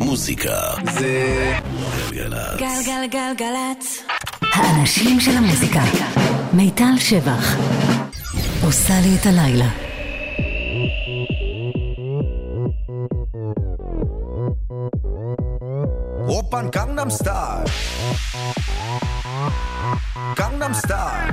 מוזיקה זה גלגלצ. גלגלגלגלצ. האנשים של המוזיקה. מיטל שבח. עושה לי את הלילה. 오빤 강남스타일 강남스타일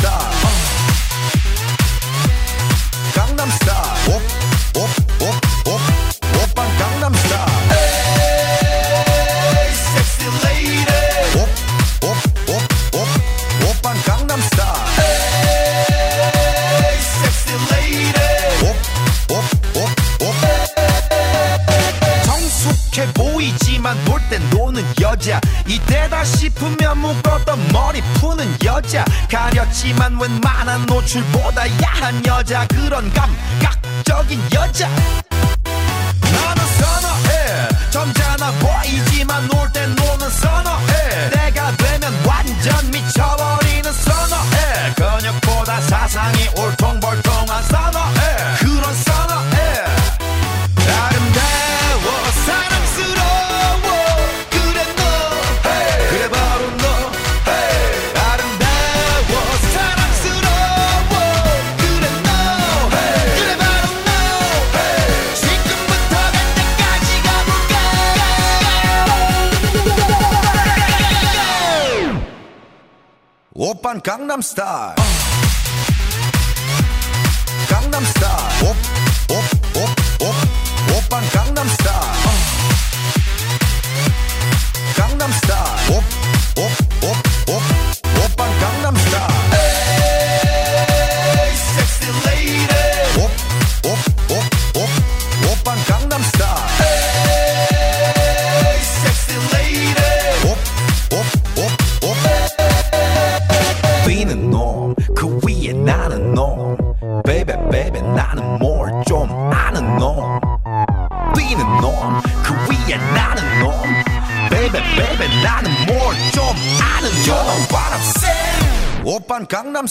가렸지만 웬만한 노출보다 야한 여자 그런 감각적인 여자. 나는 선어해. 점잖아 보이지만 놀 땐 노는 선어해. 내가 되면 완전 미쳐버리는 선어해. 근육보다 사상이 올통벌통한 선어 오빤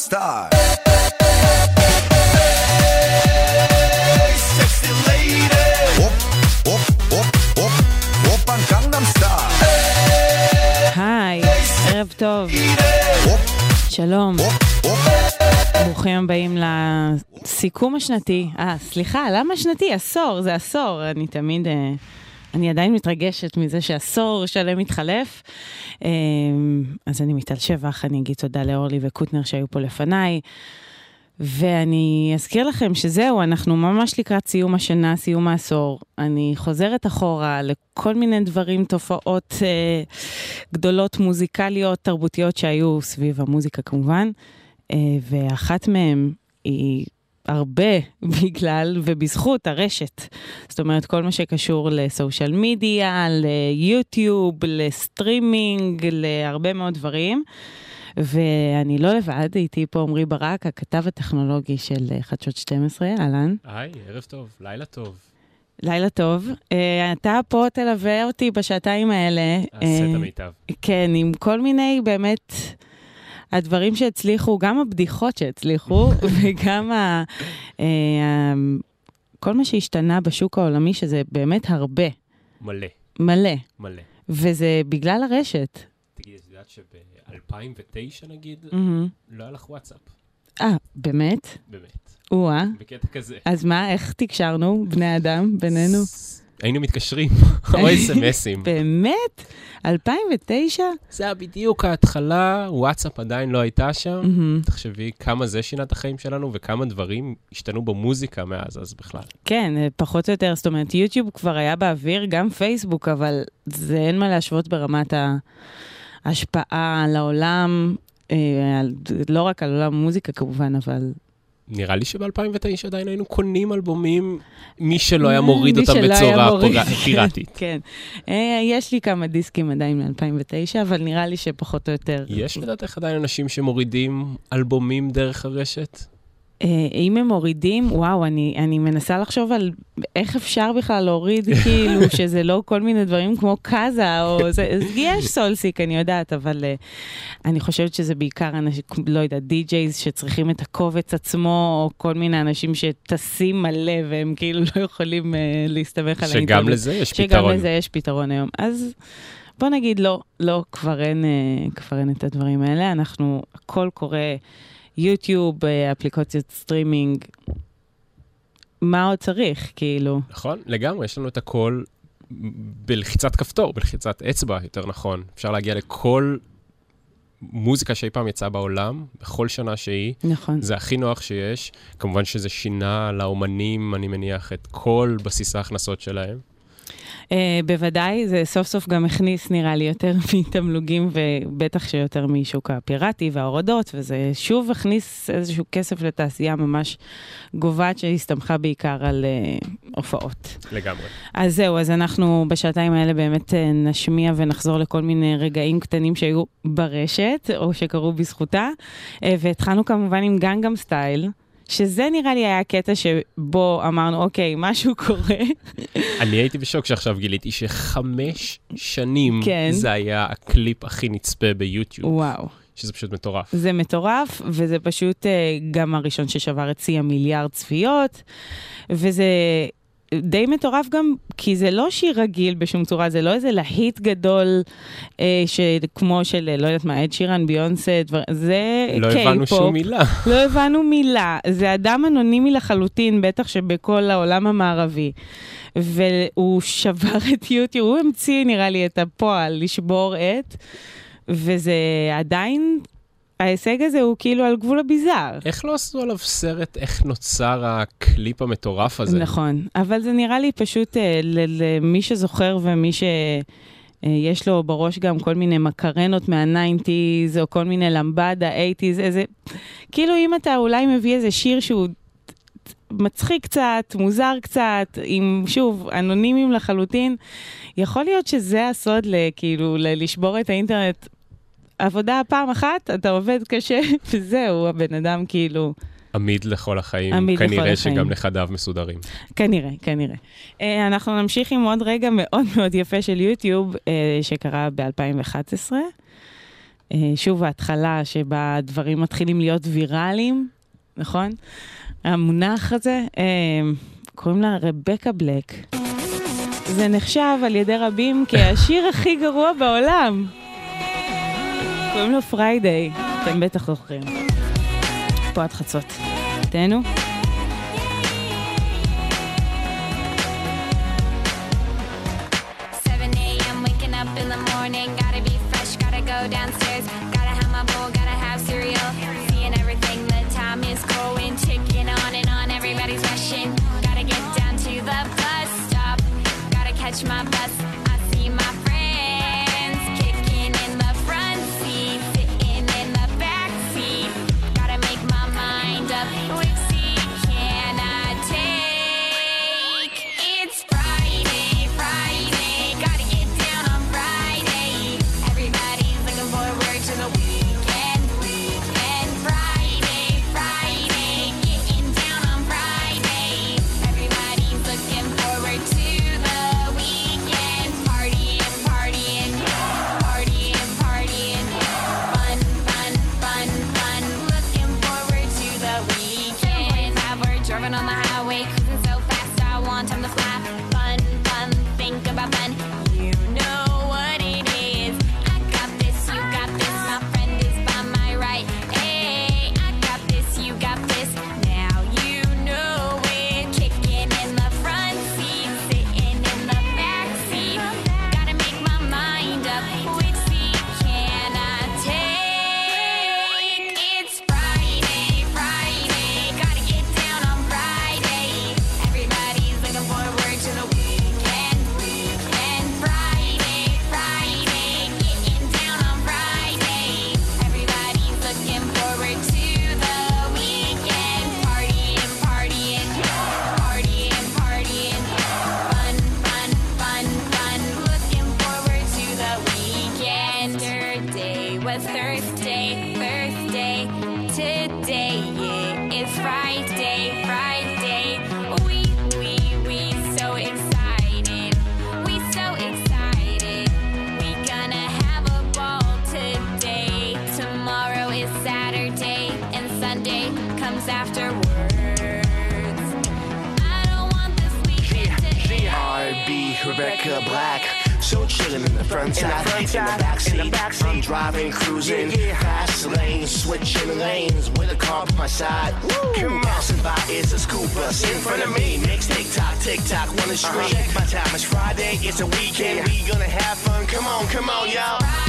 일 היי, ערב טוב, שלום, ברוכים הבאים לסיכום השנתי. אה, סליחה, למה שנתי? עשור, זה עשור. אני תמיד, אה, אני עדיין מתרגשת מזה שעשור שלם מתחלף. אה, אז אני מיטל שבח, אני אגיד תודה לאורלי וקוטנר שהיו פה לפניי. ואני אזכיר לכם שזהו, אנחנו ממש לקראת סיום השנה, סיום העשור. אני חוזרת אחורה לכל מיני דברים, תופעות אה, גדולות, מוזיקליות, תרבותיות שהיו סביב המוזיקה כמובן, אה, ואחת מהן היא הרבה בגלל ובזכות הרשת. זאת אומרת, כל מה שקשור לסושיאל מדיה, ליוטיוב, לסטרימינג, להרבה מאוד דברים. ואני לא לבד, איתי פה עמרי ברק, הכתב הטכנולוגי של חדשות 12, אהלן. היי, ערב טוב, לילה טוב. לילה טוב. Uh, אתה פה תלווה אותי בשעתיים האלה. עשה את אה, המיטב. כן, עם כל מיני באמת הדברים שהצליחו, גם הבדיחות שהצליחו, וגם ה, uh, ה, כל מה שהשתנה בשוק העולמי, שזה באמת הרבה, מלא, מלא, מלא. וזה בגלל הרשת. תגידי, את יודעת שב-2009 נגיד, מהמם. לא היה לך וואטסאפ. אה, באמת? באמת. או-אה. בקטע כזה. אז מה, איך תקשרנו, בני אדם, בינינו? היינו מתקשרים, או אס.אם.אסים. באמת? 2009? זה היה בדיוק ההתחלה, וואטסאפ עדיין לא הייתה שם. תחשבי כמה זה שינה את החיים שלנו וכמה דברים השתנו במוזיקה מאז, אז בכלל. כן, אה, פחות או יותר, זאת אומרת, יוטיוב כבר היה באוויר, גם פייסבוק, אבל זה אין מה להשוות ברמת ההשפעה על העולם, אה, לא רק על עולם המוזיקה כמובן, אבל... נראה לי שב-2009 עדיין היינו קונים אלבומים, מי שלא היה מוריד אותם בצורה פיראטית. כן. אה, יש לי כמה דיסקים עדיין מ-2009, אבל נראה לי שפחות או יותר... יש לדעתך עדיין אנשים שמורידים אלבומים דרך הרשת? אה, אם הם מורידים, וואו, אני, אני מנסה לחשוב על איך אפשר בכלל להוריד, כאילו, שזה לא כל מיני דברים כמו קאזה, או זה, יש סולסיק, אני יודעת, אבל uh, אני חושבת שזה בעיקר אנשים, לא יודעת, די-ג'ייז שצריכים את הקובץ עצמו, או כל מיני אנשים שטסים מלא, והם כאילו לא יכולים uh, להסתמך על האינטרנט. שגם לזה יש שגם פתרון. לזה יש פתרון היום. אז בוא נגיד, לא, לא, כבר אין, כבר אין את הדברים האלה. אנחנו, הכל קורה, יוטיוב, אה, אפליקציות סטרימינג. מה עוד צריך, כאילו? נכון, לגמרי, יש לנו את הכל בלחיצת כפתור, בלחיצת אצבע, יותר נכון. אפשר להגיע לכל מוזיקה שאי פעם יצאה בעולם, בכל שנה שהיא. נכון. זה הכי נוח שיש. כמובן שזה שינה לאומנים, אני מניח, את כל בסיס ההכנסות שלהם. Uh, בוודאי, זה סוף סוף גם הכניס, נראה לי, יותר מתמלוגים, ובטח שיותר משוק הפיראטי וההורדות, וזה שוב הכניס איזשהו כסף לתעשייה ממש גוועת, שהסתמכה בעיקר על uh, הופעות. לגמרי. אז זהו, אז אנחנו בשעתיים האלה באמת אה, נשמיע ונחזור לכל מיני רגעים קטנים שהיו ברשת, או שקרו בזכותה. אה, והתחלנו כמובן עם גנגם סטייל. שזה נראה לי היה הקטע שבו אמרנו, אוקיי, משהו קורה. אני הייתי בשוק שעכשיו גיליתי שחמש שנים כן. זה היה הקליפ הכי נצפה ביוטיוב, וואו, שזה פשוט מטורף. זה מטורף, וזה פשוט אה, גם הראשון ששבר את שיא המיליארד צפיות, וזה די מטורף גם, כי זה לא שיר רגיל בשום צורה, זה לא איזה להיט גדול, אה, כמו של, אה, לא יודעת מה, אד שירן, ביונסה, דבר, זה לא קיי-פופ. הבנו שום מילה. לא הבנו מילה. זה אדם אנונימי לחלוטין, בטח שבכל העולם המערבי. והוא שבר את יוטיוב, הוא המציא נראה לי את הפועל לשבור את, וזה עדיין, ההישג הזה הוא כאילו על גבול הביזאר. איך לא עשו עליו סרט איך נוצר הקליפ המטורף הזה? נכון, אבל זה נראה לי פשוט אה, למי שזוכר ומי ש... אה, יש לו בראש גם כל מיני מקרנות מה-90's, או כל מיני למבדה, 80's, איזה... כאילו אם אתה אולי מביא איזה שיר שהוא מצחיק קצת, מוזר קצת, עם, שוב, אנונימיים לחלוטין, יכול להיות שזה הסוד, כאילו, לשבור את האינטרנט. עבודה פעם אחת, אתה עובד קשה, וזהו, הבן אדם כאילו... עמיד לכל החיים, עמיד לכל כנראה החיים. שגם נכדיו מסודרים. כנראה, כנראה. Uh, אנחנו נמשיך עם עוד רגע מאוד מאוד יפה של יוטיוב, uh, שקרה ב-2011. Uh, שוב, ההתחלה שבה דברים מתחילים להיות ויראליים, נכון? המונח הזה, קוראים לה רבקה בלק. זה נחשב על ידי רבים כהשיר הכי גרוע בעולם. קוראים לו פריידיי, אתם בטח זוכרים. פה עד חצות. תהנו. 7 a.m. waking up in the morning. Gotta be fresh, gotta go downstairs. Gotta have my bowl, gotta have cereal. Seeing everything, the time is going, ticking on and on. Everybody's rushing. Gotta get down to the bus stop. Gotta catch my Thursday. front side, front side, in the backseat, back I'm driving, cruising, yeah, yeah. fast lanes, switching lanes with a car by my side. Woo. passing by, it's a school bus in front of me. Next tick tock, tick tock, wanna scream. Uh-huh. My time, is Friday, it's a weekend, yeah. we gonna have fun. Come on, come on, y'all.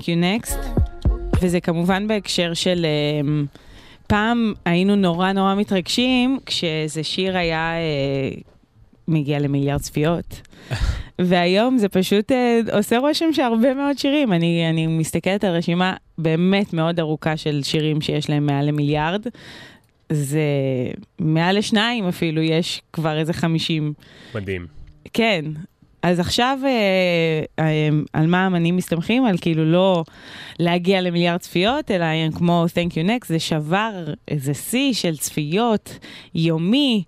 Thank you next, וזה כמובן בהקשר של... אמ, פעם היינו נורא נורא מתרגשים כשאיזה שיר היה אה, מגיע למיליארד צפיות. והיום זה פשוט אה, עושה רושם שהרבה מאוד שירים, אני, אני מסתכלת על רשימה באמת מאוד ארוכה של שירים שיש להם מעל למיליארד. זה מעל לשניים אפילו, יש כבר איזה חמישים. מדהים. כן, אז עכשיו, אה, אה, על מה האמנים מסתמכים? על כאילו לא להגיע למיליארד צפיות, אלא כמו Thank you next, זה שבר איזה שיא של צפיות יומי.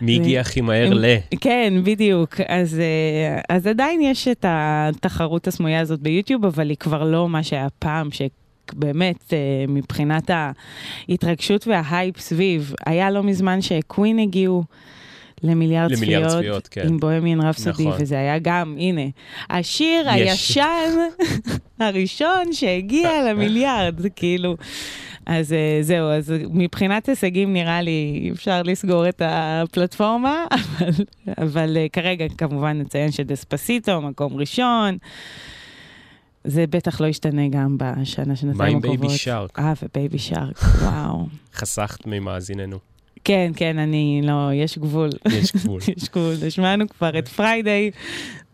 מי הגיע הכי מהר הם- ל... כן, בדיוק. אז, אה, אז עדיין יש את התחרות הסמויה הזאת ביוטיוב, אבל היא כבר לא מה שהיה פעם, שבאמת, אה, מבחינת ההתרגשות וההייפ סביב, היה לא מזמן שקווין הגיעו. למיליארד למיליארד צפיות, צפיות, כן. עם בוהמיאן רפסודי, נכון. וזה היה גם, הנה, השיר יש. השיר הראשון שהגיע למיליארד, כאילו, אז אה, זהו, אז מבחינת הישגים נראה לי אפשר לסגור את הפלטפורמה, אבל, אבל אה, כרגע כמובן נציין שדספסיטו, מקום ראשון. זה בטח לא ישתנה גם בשנה, מה שנתיים עם הקרובות. בייבי שרק? אה, ובייבי שרק, וואו. חסכת ממאזיננו. כן, כן, אני, לא, יש גבול. יש גבול. יש גבול, השמענו כבר את Friday.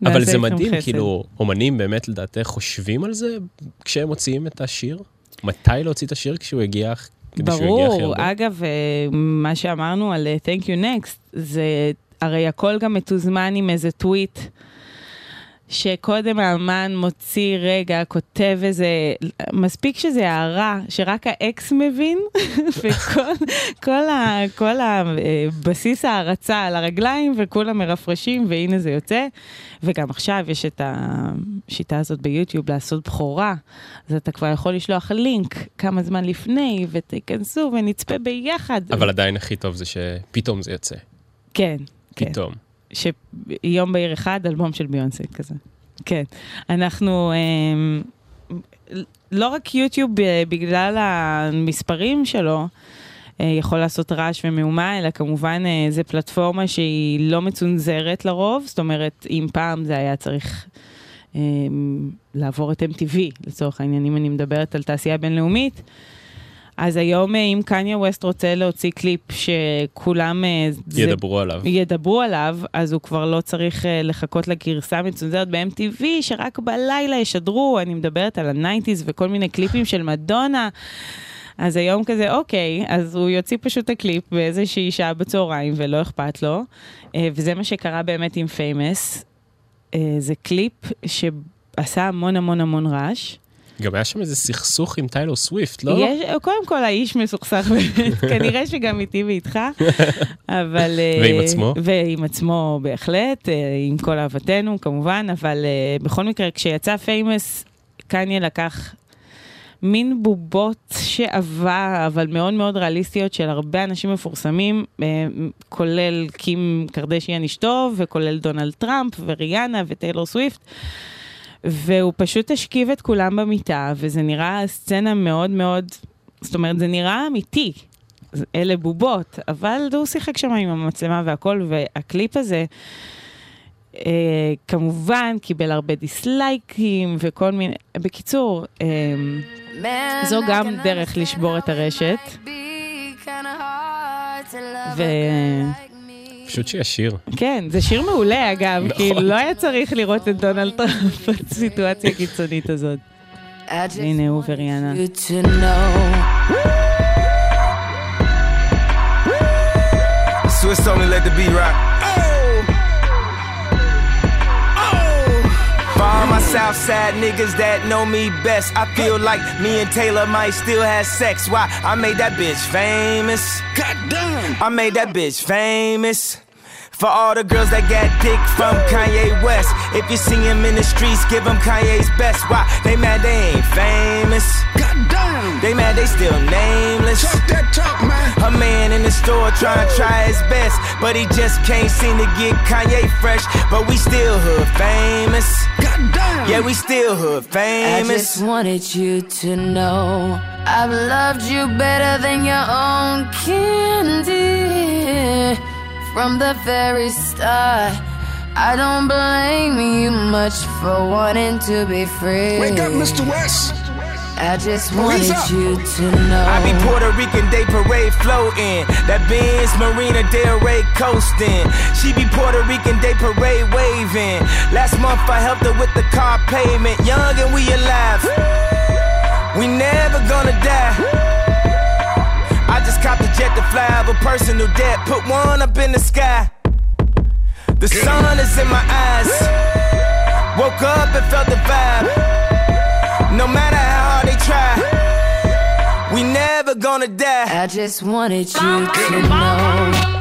אבל זה מדהים, חסד. כאילו, אומנים באמת לדעתך חושבים על זה כשהם מוציאים את השיר? מתי להוציא את השיר כשהוא הגיע, ברור? אגב, אה, מה שאמרנו על אה, Thank you next, זה הרי הכל גם מתוזמן עם איזה טוויט. שקודם האמן מוציא רגע, כותב איזה, מספיק שזה הערה, שרק האקס מבין, וכל כל ה, כל הבסיס ההערצה על הרגליים, וכולם מרפרשים, והנה זה יוצא. וגם עכשיו יש את השיטה הזאת ביוטיוב לעשות בכורה, אז אתה כבר יכול לשלוח לינק כמה זמן לפני, ותיכנסו ונצפה ביחד. אבל עדיין הכי טוב זה שפתאום זה יוצא. כן, כן. שיום בהיר אחד, אלבום של ביונסה כזה. כן. אנחנו, אמ, לא רק יוטיוב בגלל המספרים שלו, אה, יכול לעשות רעש ומהומה, אלא כמובן אה, זו פלטפורמה שהיא לא מצונזרת לרוב, זאת אומרת, אם פעם זה היה צריך אמ, לעבור את MTV, לצורך העניין, אם אני מדברת על תעשייה בינלאומית, אז היום אה, אם קניה ווסט רוצה להוציא קליפ שכולם... אה, זה- ידברו עליו. ידברו עליו, אז הוא כבר לא צריך אה, לחכות לגרסה המצונזרת ב-MTV, שרק בלילה ישדרו, אני מדברת על ה nineties וכל מיני קליפים של מדונה. אז היום כזה, אוקיי, אז הוא יוציא פשוט את הקליפ באיזושהי שעה בצהריים ולא אכפת לו, וזה מה שקרה באמת עם Famous. זה קליפ שעשה המון המון המון רעש. גם היה שם איזה סכסוך עם טיילור סוויפט, לא? יש, קודם כל האיש מסוכסך כנראה שגם איתי ואיתך, אבל... אה, ועם עצמו? ועם עצמו בהחלט, אה, עם כל אהבתנו כמובן, אבל אה, בכל מקרה, כשיצא Famous, קניה לקח מין בובות שעבה, אבל מאוד מאוד ריאליסטיות של הרבה אנשים מפורסמים, כולל קים קרדשיאן אשתו, וכולל דונלד טראמפ, וריאנה, וטיילור סוויפט. והוא פשוט השכיב את כולם במיטה, וזה נראה סצנה מאוד מאוד, זאת אומרת, זה נראה אמיתי. אלה בובות, אבל הוא שיחק שם עם המצלמה והכל, והקליפ הזה, אה, כמובן, קיבל הרבה דיסלייקים וכל מיני... בקיצור, אה, זו גם דרך לשבור את הרשת. ו... פשוט שישיר. כן, זה שיר מעולה אגב, נכון. כאילו לא היה צריך לראות את דונלד טראמפ בסיטואציה הקיצונית הזאת. הנה הוא וריאנה. Swiss only let the beat rock. Southside niggas that know me best, I feel like me and Taylor might still have sex. Why? I made that bitch famous. Goddamn! I made that bitch famous. For all the girls that got dick from Kanye West. If you see him in the streets, give him Kanye's best. Why? They mad they ain't famous. Goddamn! They mad they still nameless. Talk that talk, man. A man in the store trying to try his best, but he just can't seem to get Kanye fresh. But we still hood famous. Goddamn! Yeah, we still hood famous. I just wanted you to know I've loved you better than your own candy from the very start. I don't blame you much for wanting to be free. Wake up, Mr. West. I just wanted you to know. I be Puerto Rican Day Parade floating. That Benz Marina Del Rey coasting. She be Puerto Rican Day Parade waving. Last month I helped her with the car payment. Young and we alive. We never gonna die. I just copped a jet to fly of a personal debt. Put one up in the sky. The sun is in my eyes. Woke up and felt the vibe. No matter how they try. We never gonna die. I just wanted you to know.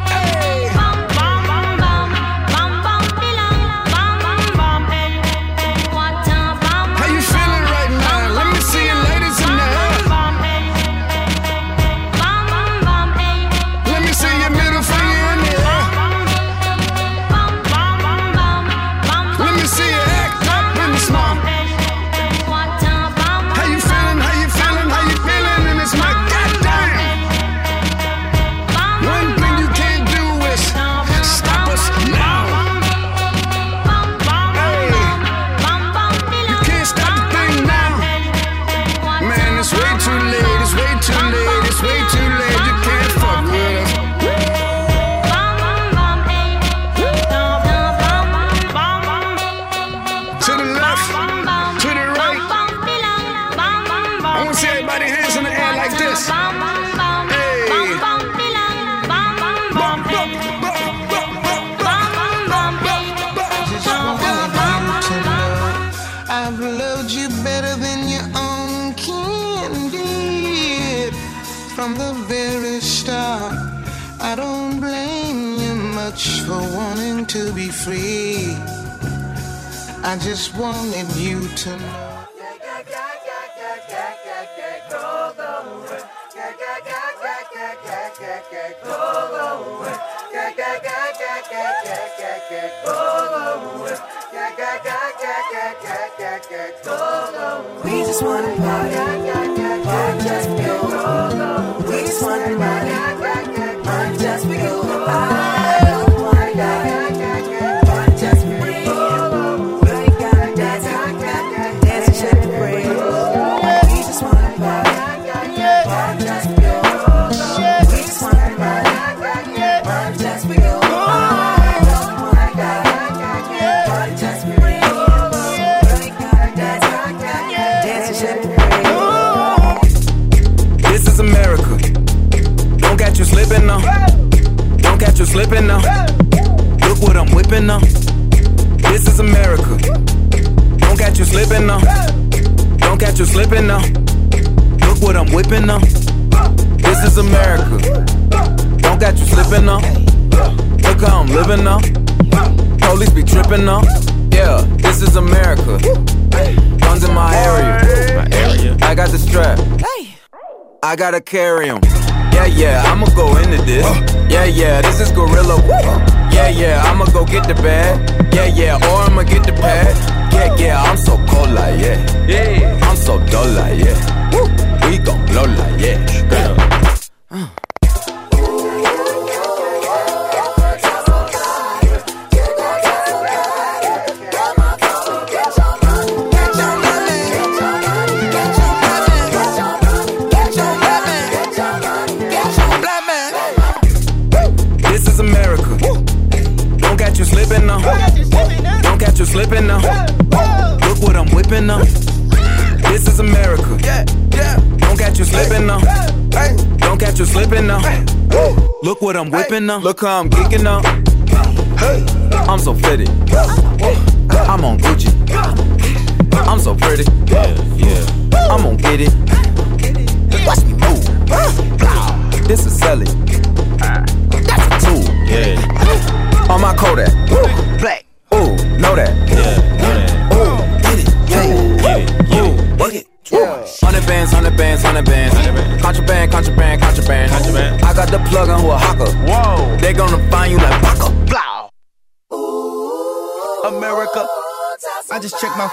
Look how I'm geeking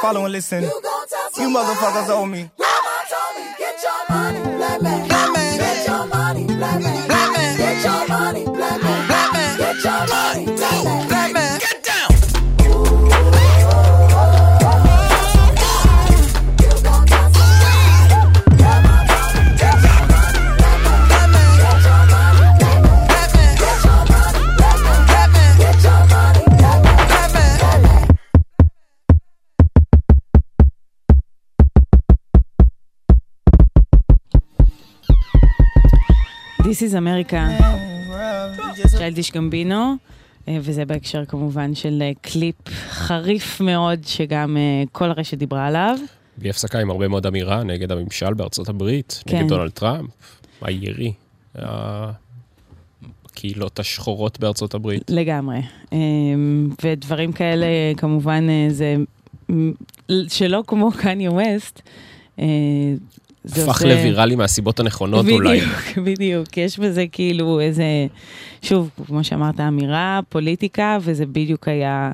follow and listen. You, you motherfuckers owe me. Get your money, black man. Get your money, black man. Black man. Get your money, black man. This is America, צ'יילדיש גמבינו, אה, וזה בהקשר כמובן של אה, קליפ חריף מאוד, שגם אה, כל הרשת דיברה עליו. בלי הפסקה עם הרבה מאוד אמירה נגד הממשל בארצות הברית, כן. נגד דונלד טראמפ, הירי, הקהילות השחורות בארצות הברית. לגמרי. ודברים כאלה, כמובן, זה שלא כמו קניה ווסט. זה הפך עושה- לוויראלי מהסיבות הנכונות אולי. בדיוק, בדיוק. יש בזה כאילו איזה, שוב, כמו שאמרת, אמירה, פוליטיקה, וזה בדיוק היה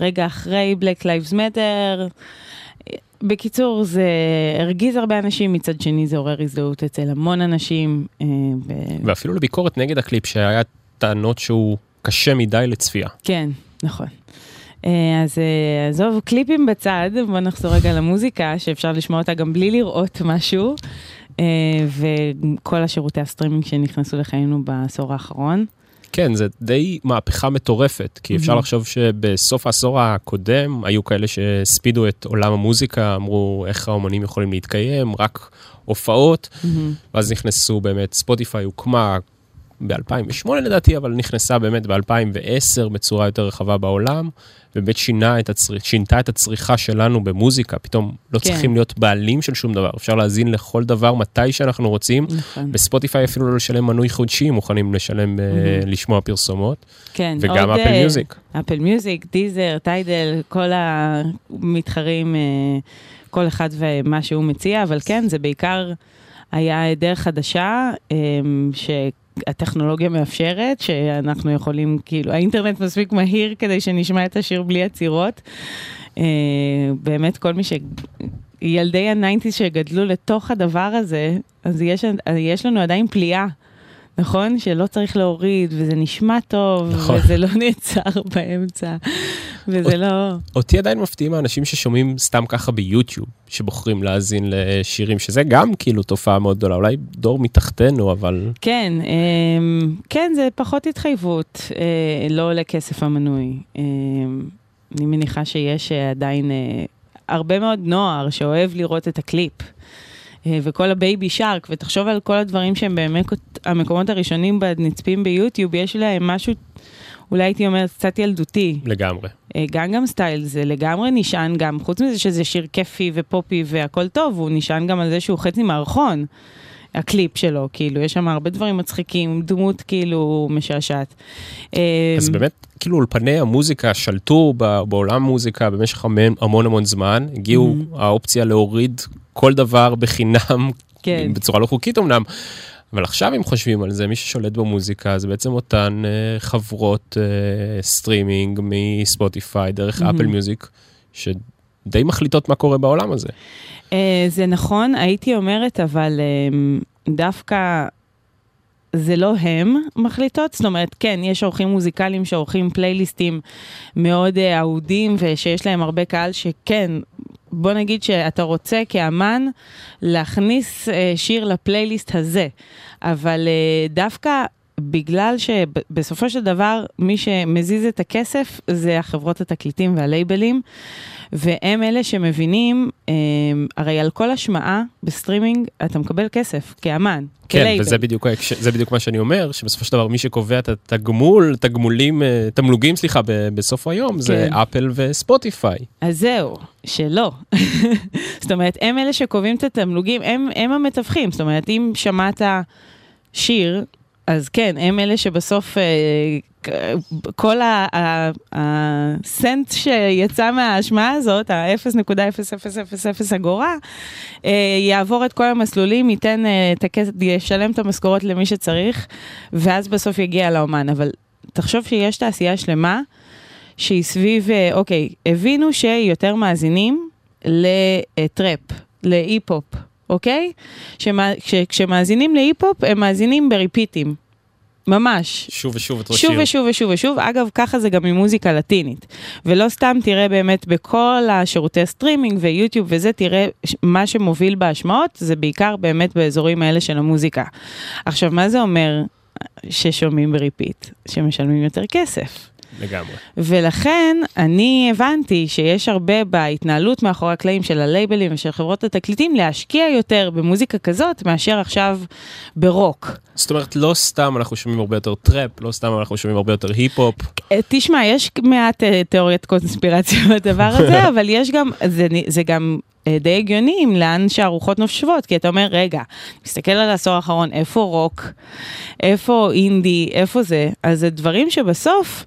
רגע אחרי Black Lives Matter. בקיצור, זה הרגיז הרבה אנשים, מצד שני זה עורר הזדהות אצל המון אנשים. אה, ו- ואפילו לביקורת נגד הקליפ, שהיה טענות שהוא קשה מדי לצפייה. כן, נכון. אה, אז אה, עזוב, קליפים בצד, בוא נחזור רגע למוזיקה, שאפשר לשמוע אותה גם בלי לראות משהו, אה, וכל השירותי הסטרימינג שנכנסו לחיינו בעשור האחרון. כן, זה די מהפכה מטורפת, כי אפשר מהמם. לחשוב שבסוף העשור הקודם היו כאלה שהספידו את עולם המוזיקה, אמרו איך האומנים יכולים להתקיים, רק הופעות, מהמם. ואז נכנסו באמת, ספוטיפיי הוקמה ב-2008 לדעתי, אבל נכנסה באמת ב-2010 בצורה יותר רחבה בעולם, ובאמת שינה את הצר... שינתה את הצריכה שלנו במוזיקה, פתאום לא כן. צריכים להיות בעלים של שום דבר, אפשר להאזין לכל דבר מתי שאנחנו רוצים. נכון. בספוטיפיי אפילו לא לשלם מנוי חודשי, מוכנים לשלם, מהמם. לשמוע פרסומות. כן, וגם עוד, אפל מיוזיק. אפל מיוזיק, דיזר, טיידל, כל המתחרים, אה, כל אחד ומה שהוא מציע, אבל כן, זה בעיקר היה דרך חדשה, אה, שהטכנולוגיה מאפשרת, שאנחנו יכולים, כאילו, האינטרנט מספיק מהיר כדי שנשמע את השיר בלי עצירות. אה, באמת, כל מי ש... ילדי ה nineties שגדלו לתוך הדבר הזה, אז יש, יש לנו עדיין פליאה. נכון? שלא צריך להוריד, וזה נשמע טוב, נכון. וזה לא נעצר באמצע, וזה לא... אותי עדיין מפתיעים האנשים ששומעים סתם ככה ביוטיוב, שבוחרים להאזין לשירים, שזה גם כאילו תופעה מאוד גדולה, אולי דור מתחתנו, אבל כן, אמ, כן, זה פחות התחייבות, אה, לא עולה כסף המנוי. אמ, אני מניחה שיש אה, עדיין אה, הרבה מאוד נוער שאוהב לראות את הקליפ. אה, וכל הבייבי שרק, ותחשוב על כל הדברים שהם באמת המקומות הראשונים בנצפים ביוטיוב, יש להם משהו, אולי הייתי אומרת, קצת ילדותי. לגמרי. אה, גם גם Style, זה לגמרי נשען גם, חוץ מזה שזה שיר כיפי ופופי והכל טוב, הוא נשען גם על זה שהוא חצי מערכון, הקליפ שלו, כאילו, יש שם הרבה דברים מצחיקים, דמות כאילו משעשעת. אז באמת, כאילו אולפני המוזיקה שלטו בעולם המוזיקה במשך המון המון המון זמן, הגיעו האופציה להוריד כל דבר בחינם, כן. בצורה לא חוקית אמנם. אבל עכשיו אם חושבים על זה, מי ששולט במוזיקה זה בעצם אותן אה, חברות אה, סטרימינג מספוטיפיי דרך מהמם. אפל מיוזיק, שדי מחליטות מה קורה בעולם הזה. אה, זה נכון, הייתי אומרת, אבל אה, דווקא זה לא הם מחליטות, זאת אומרת, כן, יש עורכים מוזיקליים שעורכים פלייליסטים מאוד אה, אהודים ושיש להם הרבה קהל שכן, בוא נגיד שאתה רוצה כאמן להכניס שיר לפלייליסט הזה, אבל דווקא... בגלל שבסופו של דבר מי שמזיז את הכסף זה החברות התקליטים והלייבלים, והם אלה שמבינים, אה, הרי על כל השמעה בסטרימינג אתה מקבל כסף כאמן, כן, כלייבל. וזה בדיוק, זה בדיוק מה שאני אומר, שבסופו של דבר מי שקובע את התגמול, תגמולים, אה, תמלוגים, סליחה, בסוף היום, זה כן. אפל וספוטיפיי. אז זהו, שלא. זאת אומרת, הם אלה שקובעים את התמלוגים, הם, הם המתווכים. זאת אומרת, אם שמעת שיר, אז כן, הם אלה שבסוף אה, כל הסנט שיצא מההשמעה הזאת, ה-0.0000 אגורה, אה, יעבור את כל המסלולים, ייתן אה, את הכסף, ישלם את המשכורות למי שצריך, ואז בסוף יגיע לאמן. אבל תחשוב שיש תעשייה שלמה שהיא סביב, אה, אוקיי, הבינו שיותר מאזינים ל trap, להיפ-הופ, אוקיי? שמה, כש, כשמאזינים להיפ-הופ, הם מאזינים ב repeat ים. ממש. שוב ושוב אותו שוב שיר. ושוב ושוב ושוב. אגב, ככה זה גם עם מוזיקה לטינית. ולא סתם תראה באמת בכל השירותי סטרימינג ויוטיוב וזה, תראה מה שמוביל בהשמעות, זה בעיקר באמת באזורים האלה של המוזיקה. עכשיו, מה זה אומר ששומעים ב repeat? שמשלמים יותר כסף. לגמרי. ולכן אני הבנתי שיש הרבה בהתנהלות מאחורי הקלעים של הלייבלים ושל חברות התקליטים להשקיע יותר במוזיקה כזאת מאשר עכשיו ברוק. זאת אומרת, לא סתם אנחנו שומעים הרבה יותר trap, לא סתם אנחנו שומעים הרבה יותר היפ-הופ. אה, תשמע, יש מעט אה, תיאוריית קונספירציה בדבר הזה, אבל יש גם, זה, זה גם אה, די הגיוני עם לאן שהרוחות נושבות, כי אתה אומר, רגע, מסתכל על העשור האחרון, איפה רוק, איפה אינדי, איפה זה, אז זה דברים שבסוף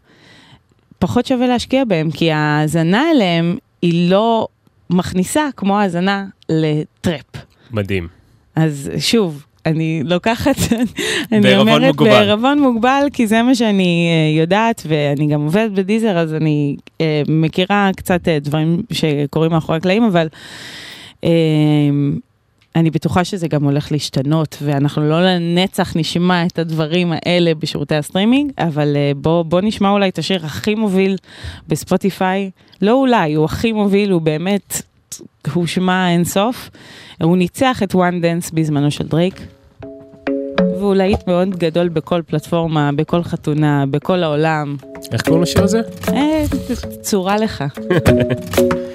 פחות שווה להשקיע בהם, כי ההאזנה אליהם היא לא מכניסה כמו האזנה לטראפ. מדהים. אז שוב, אני לוקחת, אני אומרת מוגבל. בערבון מוגבל, כי זה מה שאני אה, יודעת, ואני גם עובדת בדיזר, אז אני אה, מכירה קצת אה, דברים שקורים מאחורי הקלעים, אבל אה, אני בטוחה שזה גם הולך להשתנות, ואנחנו לא לנצח נשמע את הדברים האלה בשירותי הסטרימינג, אבל אה, בוא, בוא נשמע אולי את השיר הכי מוביל בספוטיפיי, לא אולי, הוא הכי מוביל, הוא באמת, הושמע אינסוף. הוא ניצח את One Dance בזמנו של דרייק. והוא להיט מאוד גדול בכל פלטפורמה, בכל חתונה, בכל העולם. איך קוראים לשיר הזה? אה, צורה לך.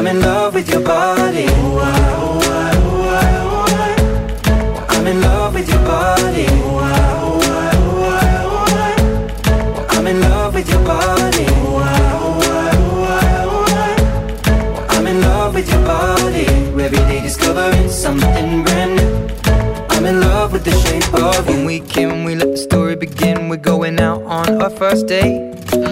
I'm in love with your body. I'm in love with your body. I'm in love with your body. I'm in love with your body. Every day discovering something brand new. I'm in love with the shape of you. When we can, we let the story begin. We're going out on our first date.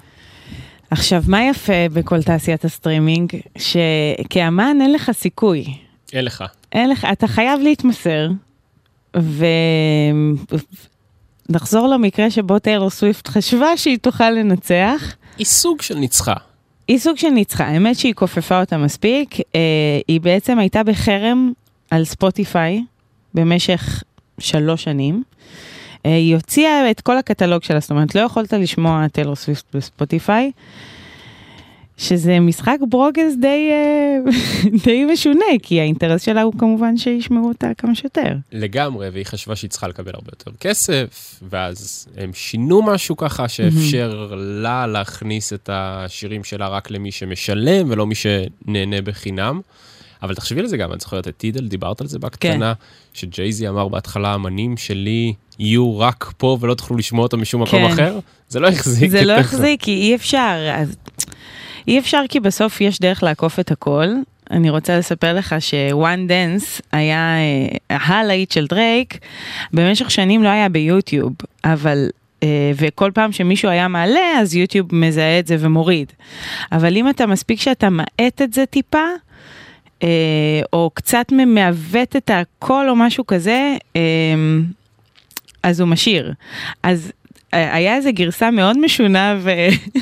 עכשיו, מה יפה בכל תעשיית הסטרימינג? שכאמן אין לך סיכוי. אין לך. אין לך, אתה חייב להתמסר, ונחזור למקרה שבו טיילור סוויפט חשבה שהיא תוכל לנצח. היא סוג של ניצחה. היא סוג של ניצחה, האמת שהיא כופפה אותה מספיק, אה, היא בעצם הייתה בחרם על ספוטיפיי במשך שלוש שנים. אה, היא הוציאה את כל הקטלוג שלה, זאת אומרת, לא יכולת לשמוע טיילור סוויפט בספוטיפיי, שזה משחק ברוגז די, אה, די משונה, כי האינטרס שלה הוא כמובן שישמעו אותה כמה שיותר. לגמרי, והיא חשבה שהיא צריכה לקבל הרבה יותר כסף, ואז הם שינו משהו ככה שאפשר לה להכניס את השירים שלה רק למי שמשלם ולא מי שנהנה בחינם. אבל תחשבי על זה גם, את זוכרת את טידל, דיברת על זה בקטנה, שג'ייזי אמר בהתחלה, אמנים שלי יהיו רק פה ולא תוכלו לשמוע אותם משום מקום כן. אחר, זה לא החזיק. זה לא. החזיק, כי אי אפשר. אז... אי אפשר כי בסוף יש דרך לעקוף את הכל. אני רוצה לספר לך ש One Dance היה אה, הלהיט של דרייק, במשך שנים לא היה ביוטיוב, אבל... אה, וכל פעם שמישהו היה מעלה, אז יוטיוב מזהה את זה ומוריד. אבל אם אתה מספיק שאתה מאט את זה טיפה, אה, או קצת מעוות את הקול או משהו כזה, אה, אז הוא משאיר. אז אה, היה איזה גרסה מאוד משונה ו...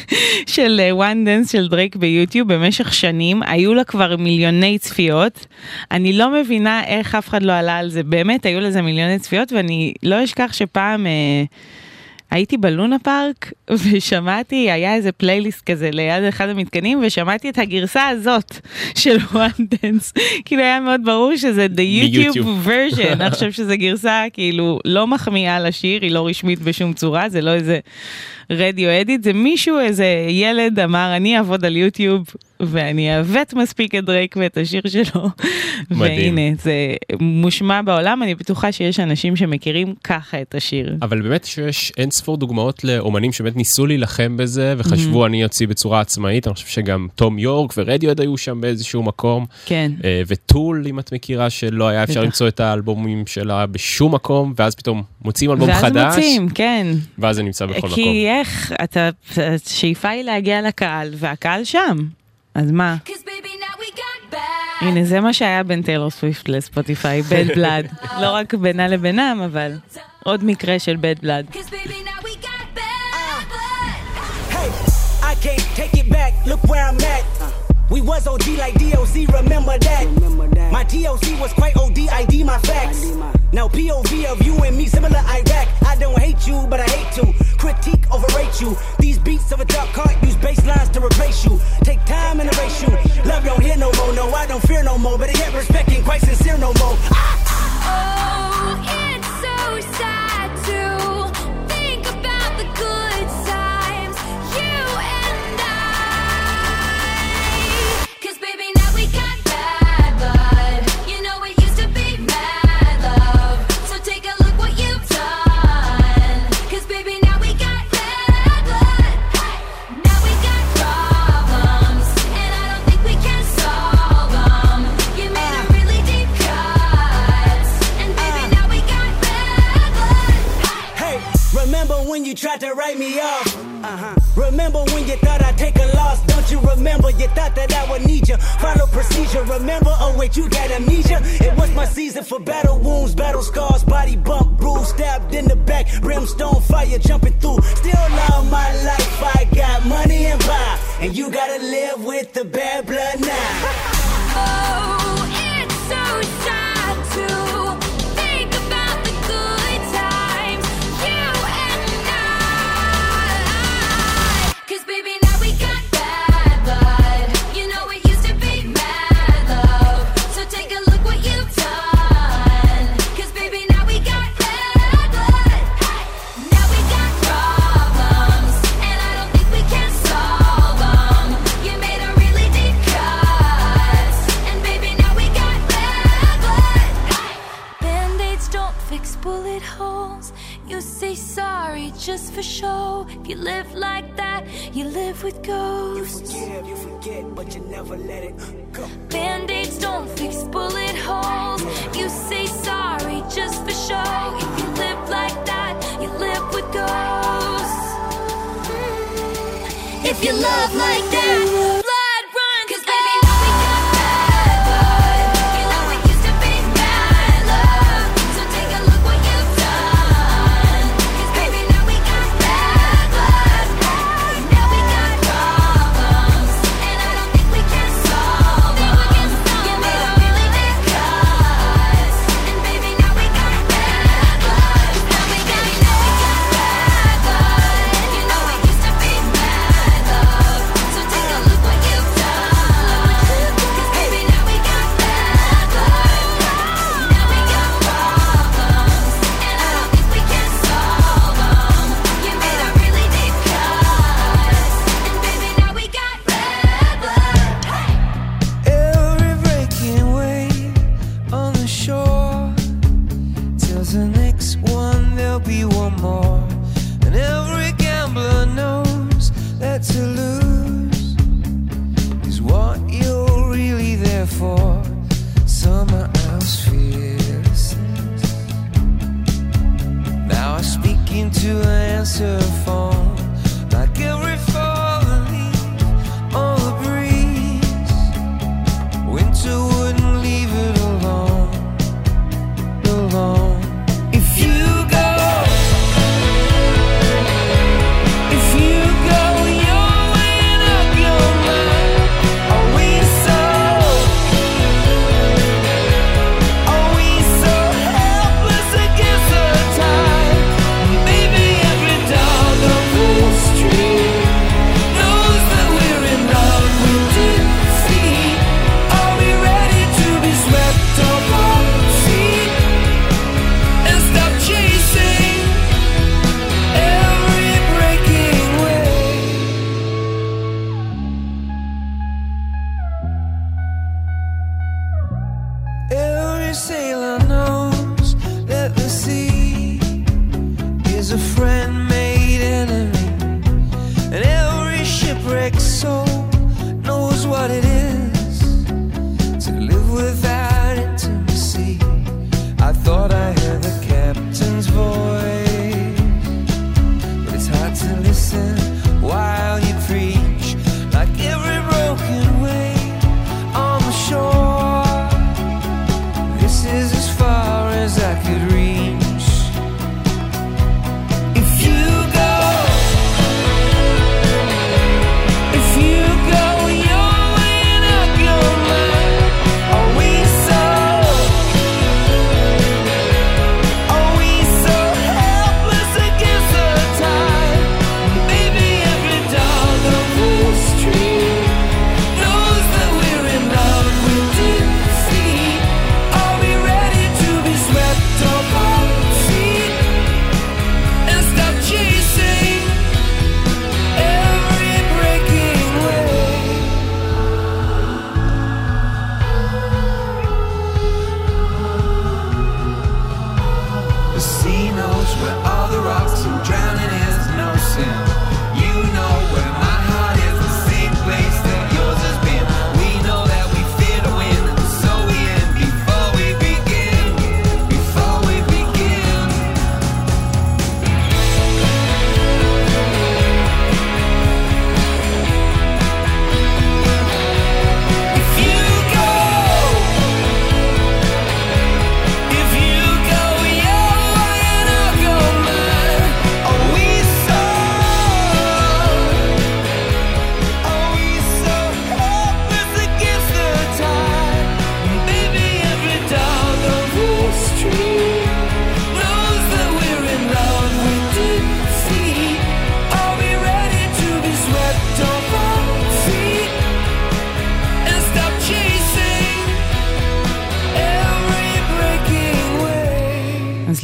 של One Dance של דרייק ביוטיוב במשך שנים, היו לה כבר מיליוני צפיות. אני לא מבינה איך אף אחד לא עלה על זה, באמת היו לזה מיליוני צפיות, ואני לא אשכח שפעם... אה, הייתי בלונה פארק ושמעתי, היה איזה פלייליסט כזה ליד אחד המתקנים ושמעתי את הגרסה הזאת של One Dance. כאילו היה מאוד ברור שזה the YouTube version. אני חושב שזו גרסה כאילו לא מחמיאה לשיר, היא לא רשמית בשום צורה, זה לא איזה radio edit, זה מישהו, איזה ילד אמר אני אעבוד על יוטיוב ואני אעוות מספיק את דרייק ואת השיר שלו. מדהים. והנה, זה מושמע בעולם, אני בטוחה שיש אנשים שמכירים ככה את השיר. אבל באמת שיש אין ספור דוגמאות לאומנים שבאמת ניסו להילחם בזה וחשבו אני אוציא בצורה עצמאית, אני חושב שגם תום יורק ורדיואד היו שם באיזשהו מקום. כן. אה, וטול, אם את מכירה, שלא היה אפשר. למצוא את האלבומים שלה בשום מקום, ואז פתאום מוציאים אלבום ואז חדש, מוצאים, כן. ואז זה נמצא בכל מקום. כי איך, אתה, השאיפה היא להגיע לקהל, והקהל שם. אז מה? הנה, זה מה שהיה בין טיילור סוויפט לספוטיפיי, בד בלאד. לא רק בינה לבינם, אבל עוד מקרה של בד בלאד. Look where I'm at. We was OG like DOC, remember that. My DOC was quite OD, ID my facts. Now POV of you and me, similar Iraq. I don't hate you, but I hate to critique, overrate you. These beats of a dark heart use bass lines to replace you. Take time and erase you. Love don't hear no more, no, I don't fear no more. But yet respect ain't quite sincere no more. Ah, ah, ah. Oh, it's so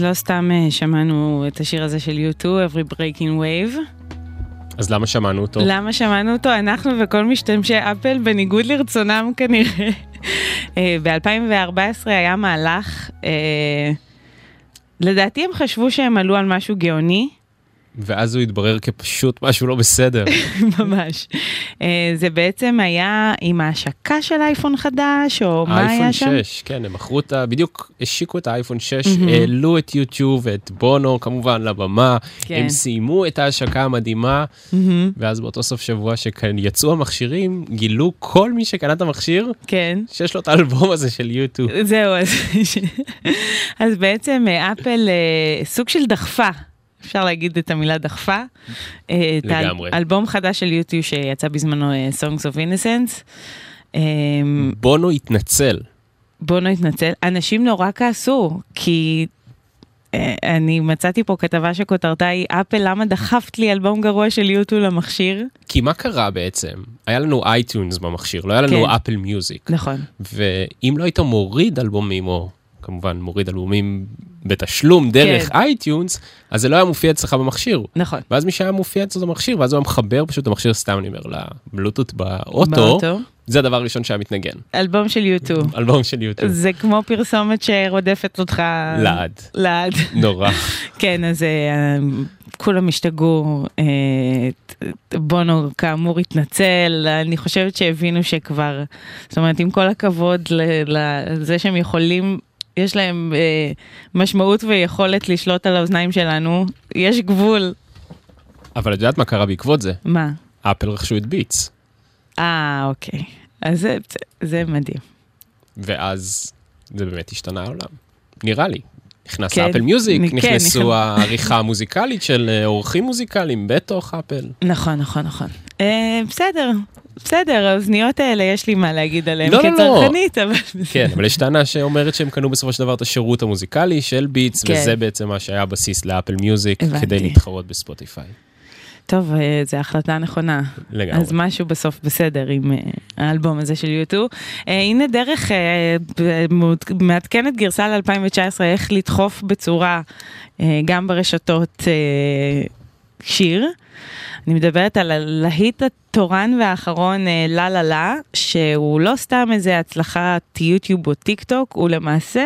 לא סתם אה, שמענו את השיר הזה של U2, Every Breaking Wave. אז למה שמענו אותו? למה שמענו אותו? אנחנו וכל משתמשי אפל, בניגוד לרצונם כנראה. אה, ב-2014 היה מהלך, אה, לדעתי הם חשבו שהם עלו על משהו גאוני. ואז הוא התברר כפשוט משהו לא בסדר. ממש. אה, זה בעצם היה עם ההשקה של אייפון חדש, או מה היה שם? האייפון 6, כן, הם מכרו את ה... בדיוק השיקו את האייפון 6, מהמם. העלו את יוטיוב ואת בונו כמובן לבמה, כן. הם סיימו את ההשקה המדהימה, מהמם. ואז באותו סוף שבוע שכאן יצאו המכשירים, גילו כל מי שקנה את המכשיר, כן. שיש לו את האלבום הזה של יוטיוב. זהו, אז, אז בעצם אה, אפל אה, סוג של דחפה, אפשר להגיד את המילה דחפה. אה, לגמרי. אלבום חדש של יוטיוב שיצא בזמנו, אה, Songs of Innocence. אה, בונו התנצל. בונו התנצל. אנשים נורא כעסו, כי אה, אני מצאתי פה כתבה שכותרתה היא, אפל, למה דחפת לי אלבום גרוע של יוטו למכשיר? כי מה קרה בעצם? היה לנו אייטיונס במכשיר, לא היה לנו כן. אפל מיוזיק. נכון. ואם לא היית מוריד אלבומים, או כמובן מוריד אלבומים בתשלום דרך כן. אייטיונס, אז זה לא היה מופיע אצלך במכשיר. נכון. ואז מי שהיה מופיע אצלו במכשיר, ואז הוא היה מחבר פשוט המכשיר, סתם אני אומר, לבלוטות באוטו, באוטו. זה הדבר הראשון שהיה מתנגן. אלבום של יוטיוב. אלבום של יוטיוב. זה כמו פרסומת שרודפת אותך... לעד. לעד. נורא. כן, אז אה, כולם השתגעו, אה, בונו כאמור התנצל, אני חושבת שהבינו שכבר, זאת אומרת, עם כל הכבוד לזה שהם יכולים, יש להם אה, משמעות ויכולת לשלוט על האוזניים שלנו, יש גבול. אבל את יודעת מה קרה בעקבות זה? מה? אפל רכשו את ביטס. אה, אוקיי. אז זה, זה מדהים. ואז זה באמת השתנה העולם. נראה לי. נכנס כן, אפל מיוזיק, כן, נכנסו נכנס- העריכה המוזיקלית של אה, אורחים מוזיקליים בתוך אפל. נכון, נכון, נכון. אה, בסדר, בסדר, האוזניות האלה, יש לי מה להגיד עליהן לא, לא, לא. כצרכנית, אבל... כן, אבל יש טענה שאומרת שהם קנו בסופו של דבר את השירות המוזיקלי של ביטס, כן. וזה בעצם מה שהיה הבסיס לאפל מיוזיק, הבנתי. כדי להתחרות בספוטיפיי. טוב, אה, זו החלטה נכונה. לגמרי. אז משהו בסוף בסדר עם אה, האלבום הזה של יוטיוב. אה, הנה דרך מעדכנת גרסה ל-2019, איך לדחוף בצורה, גם ברשתות, שיר. אני מדברת על הלהיט התורן והאחרון, לה לה לה, שהוא לא סתם איזה הצלחת יוטיוב או טיק טוק, הוא למעשה...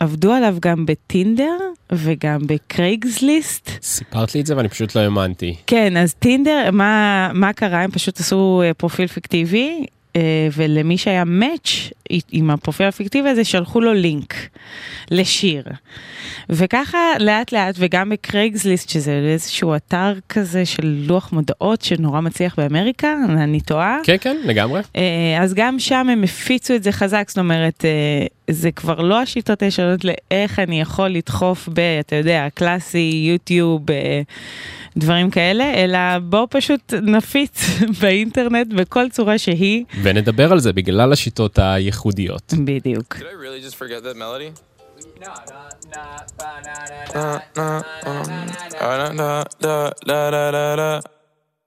עבדו עליו גם בטינדר וגם בקרייגסליסט. סיפרת לי את זה ואני פשוט לא האמנתי. כן, אז טינדר, מה, מה קרה? הם פשוט עשו אה, פרופיל פיקטיבי, אה, ולמי שהיה match עם הפרופיל הפיקטיבי הזה, שלחו לו לינק לשיר. וככה לאט לאט, וגם בקרייגסליסט, שזה איזשהו אתר כזה של לוח מודעות שנורא מצליח באמריקה, אני טועה. כן, כן, לגמרי. אה, אז גם שם הם הפיצו את זה חזק, זאת אומרת, זה כבר לא השיטות הישנות לאיך אני יכול לדחוף ב, אתה יודע, קלאסי, יוטיוב, אה, דברים כאלה, אלא בואו פשוט נפיץ באינטרנט בכל צורה שהיא. ונדבר על זה בגלל השיטות הייחודיות. בדיוק. Did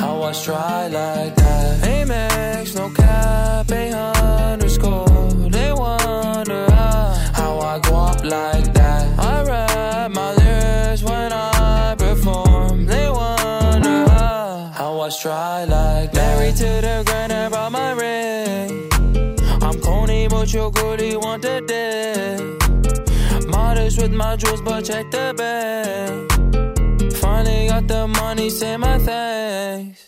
I stride like that. Amex, no cap, a underscore. They wonder how, how I go up like that. I rap my lyrics when I perform. They wonder how, how I stride like that. Married to the grind, I brought my ring. I'm corny, but your girlie want the dick. Modest with my jewels, but check the bag. Finally got the money, say my thanks.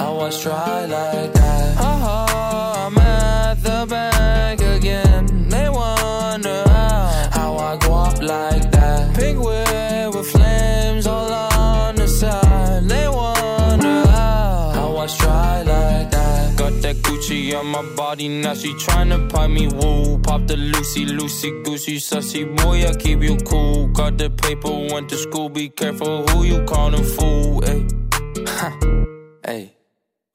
I was dry like that. Oh, I'm at the bank again. They wonder how, how I go up like that. Pink wheel with flames all on the side. They wonder how, how I dry like that. Got that Gucci on my body, now she tryna pipe me woo. Pop the Lucy, Lucy, Goosey, sussy boy, I keep you cool. Got the paper, went to school, be careful who you callin' fool, ayy. Hey.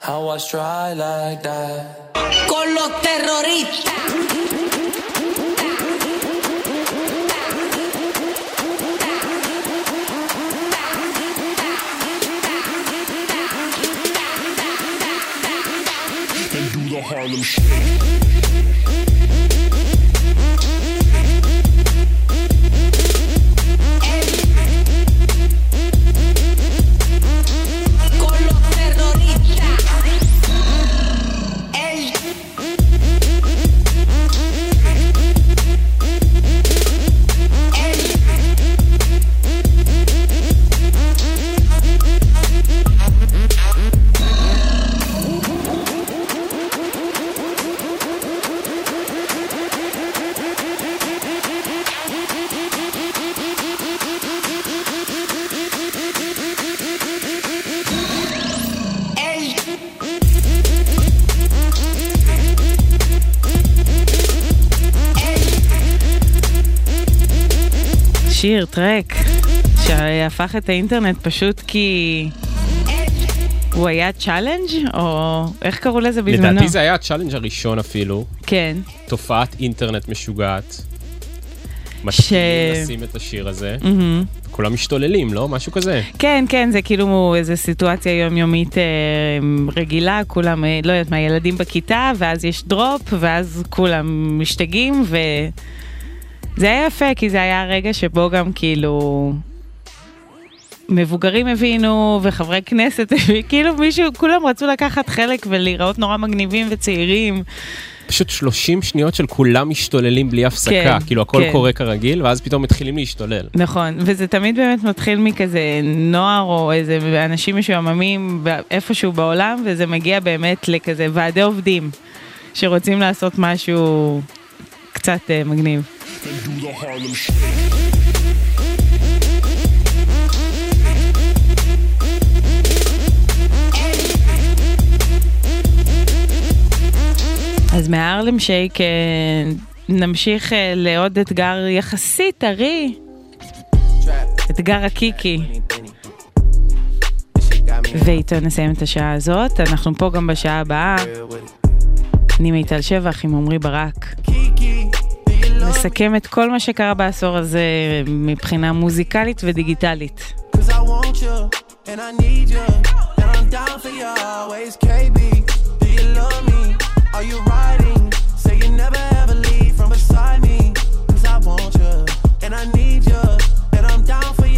How I try like that. Con los terroristas. And do the Harlem Shake. שיר, track, שהפך את האינטרנט פשוט כי... הוא היה challenge או איך קראו לזה בזמנו? לדעתי זה היה ה challenge הראשון אפילו. כן. תופעת אינטרנט משוגעת. ש- לשים את השיר הזה, מהמם. כולם משתוללים, לא? משהו כזה. כן, כן, זה כאילו איזו סיטואציה יומיומית אה, רגילה, כולם, אה, לא יודעת מה, ילדים בכיתה, ואז יש drop, ואז כולם משתגעים, ו... זה היה יפה, כי זה היה רגע שבו גם כאילו... מבוגרים הבינו וחברי כנסת כאילו מישהו, כולם רצו לקחת חלק ולהיראות נורא מגניבים וצעירים. פשוט 30 שניות של כולם משתוללים בלי הפסקה, כן, כאילו הכל כן. קורה כרגיל, ואז פתאום מתחילים להשתולל. נכון, וזה תמיד באמת מתחיל מכזה נוער או איזה אנשים משועממים איפשהו בעולם, וזה מגיע באמת לכזה ועדי עובדים שרוצים לעשות משהו קצת אה, מגניב. אז מהארלם שייק אה, נמשיך אה, לעוד אתגר יחסית טרי, אתגר הקיקי. ואיתו נסיים את השעה הזאת, אנחנו פה גם בשעה הבאה. אני מיטל שבח עם עמרי ברק. נסכם את כל מה שקרה בעשור הזה מבחינה מוזיקלית ודיגיטלית. And I need you, and I'm down for you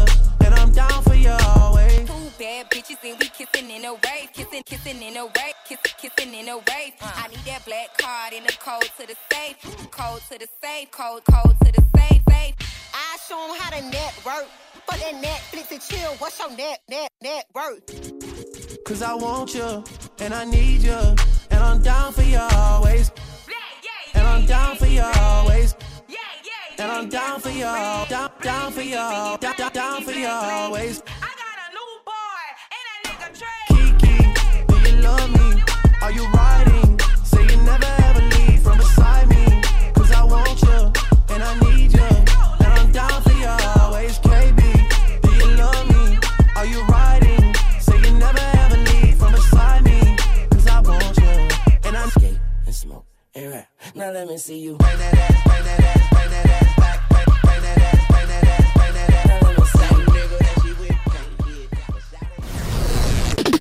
Bad bitches and we kissing in a wave, kissing, kissing in a wave, kissing, kissing in a wave. I need that black card in the code to the safe, code to the safe, code, code to the safe, safe. I show 'em how to network. For that Netflix and chill, what's your net, net, net worth? Cause I want you, and I need you, and I'm down for you always. And I'm down for you always. And I'm down for you, down, down for you, down, down, down for you always. love me? Are you riding? Say you never ever leave from beside I want you, and I need you, and I'm down for always, KB. Do you love me? Are you riding? Say you never ever leave from beside I want you, and I. Now let me see you that ass, that ass, that ass.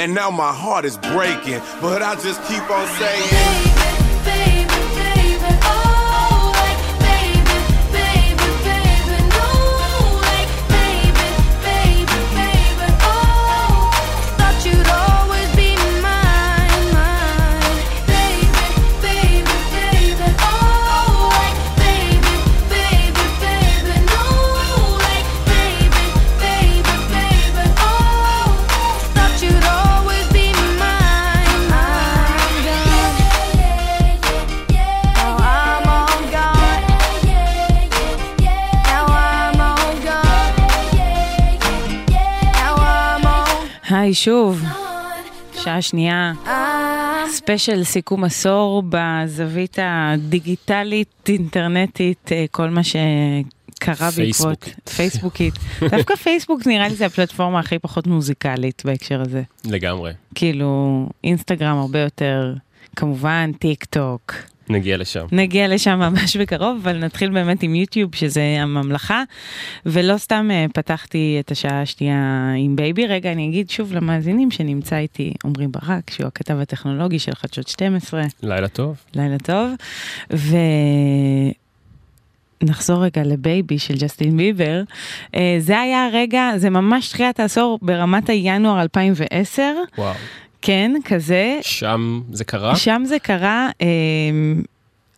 And now my heart is breaking, but I just keep on saying. special סיכום עשור בזווית הדיגיטלית, אינטרנטית, אה, כל מה שקרה בעקבות... פייסבוקית. פייסבוקית. דווקא פייסבוק נראה לי זה הפלטפורמה הכי פחות מוזיקלית בהקשר הזה. לגמרי. כאילו, אינסטגרם הרבה יותר, כמובן, טיק טוק. נגיע לשם. נגיע לשם ממש בקרוב, אבל נתחיל באמת עם יוטיוב, שזה הממלכה, ולא סתם אה, פתחתי את השעה השנייה עם בייבי. רגע, אני אגיד שוב למאזינים שנמצא איתי עמרי ברק, שהוא הכתב הטכנולוגי של חדשות 12. לילה טוב. לילה טוב. ונחזור רגע לבייבי של ג'סטין ביבר. אה, זה היה הרגע, זה ממש תחילת העשור ברמת הינואר 2010. וואו. כן, כזה. שם זה קרה? שם זה קרה, אה,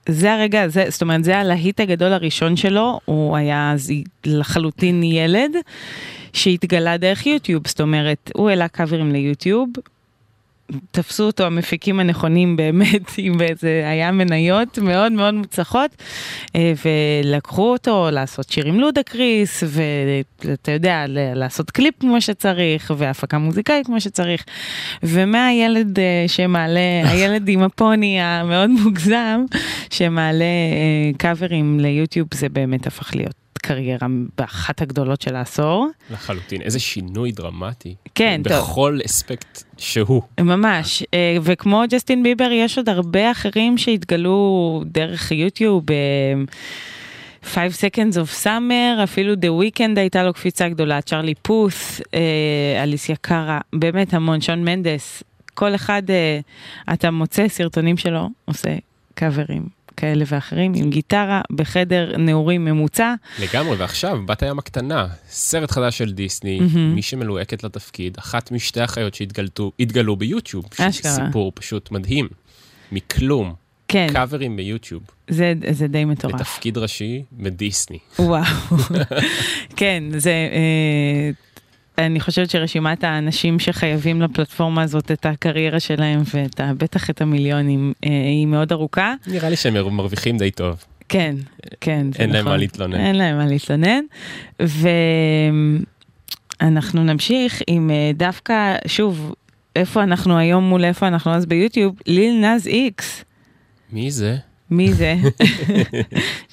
זה הרגע, זה, זאת אומרת, זה הלהיט הגדול הראשון שלו, הוא היה לחלוטין ילד, שהתגלה דרך יוטיוב, זאת אומרת, הוא העלה קאברים ליוטיוב, תפסו אותו המפיקים הנכונים באמת, עם איזה, היה מניות מאוד מאוד מוצלחות, אה, ולקחו אותו לעשות שיר עם לודקריס, ואתה יודע, לעשות קליפ כמו שצריך, והפקה מוזיקאית כמו שצריך, ומהילד אה, שמעלה, הילד עם הפוני המאוד מוגזם, שמעלה אה, קאברים ליוטיוב, זה באמת הפך להיות. קריירה באחת הגדולות של העשור. לחלוטין, איזה שינוי דרמטי. כן, טוב. בכל אספקט שהוא. ממש, אה, וכמו ג'סטין ביבר יש עוד הרבה אחרים שהתגלו דרך יוטיוב. אה, 5 Seconds of Summer, אפילו The Weeknd הייתה לו קפיצה גדולה, צ'רלי פוס, אה, אליסיה קארה, באמת המון, שון מנדס, כל אחד, אה, אתה מוצא סרטונים שלו, עושה קאברים כאלה ואחרים, עם גיטרה, בחדר נעורים ממוצע. לגמרי, ועכשיו, בת הים הקטנה, סרט חדש של דיסני, מהמם. מי שמלוהקת לתפקיד, אחת משתי אחיות שהתגלו ביוטיוב. אשכרה. סיפור פשוט מדהים. מכלום. כן. קאברים ביוטיוב. זה, זה די מטורף. בתפקיד ראשי בדיסני. וואו, כן, זה, אה, אני חושבת שרשימת האנשים שחייבים לפלטפורמה הזאת את הקריירה שלהם ואת בטח את המיליונים אה, היא מאוד ארוכה. נראה לי שהם מרוויחים די טוב. כן, כן, אין להם נכון. מה להתלונן. אין להם מה להתלונן. ואנחנו נמשיך עם אה, דווקא, שוב, איפה אנחנו היום מול איפה אנחנו אז ביוטיוב, ליל נאז איקס. מי זה? מי זה?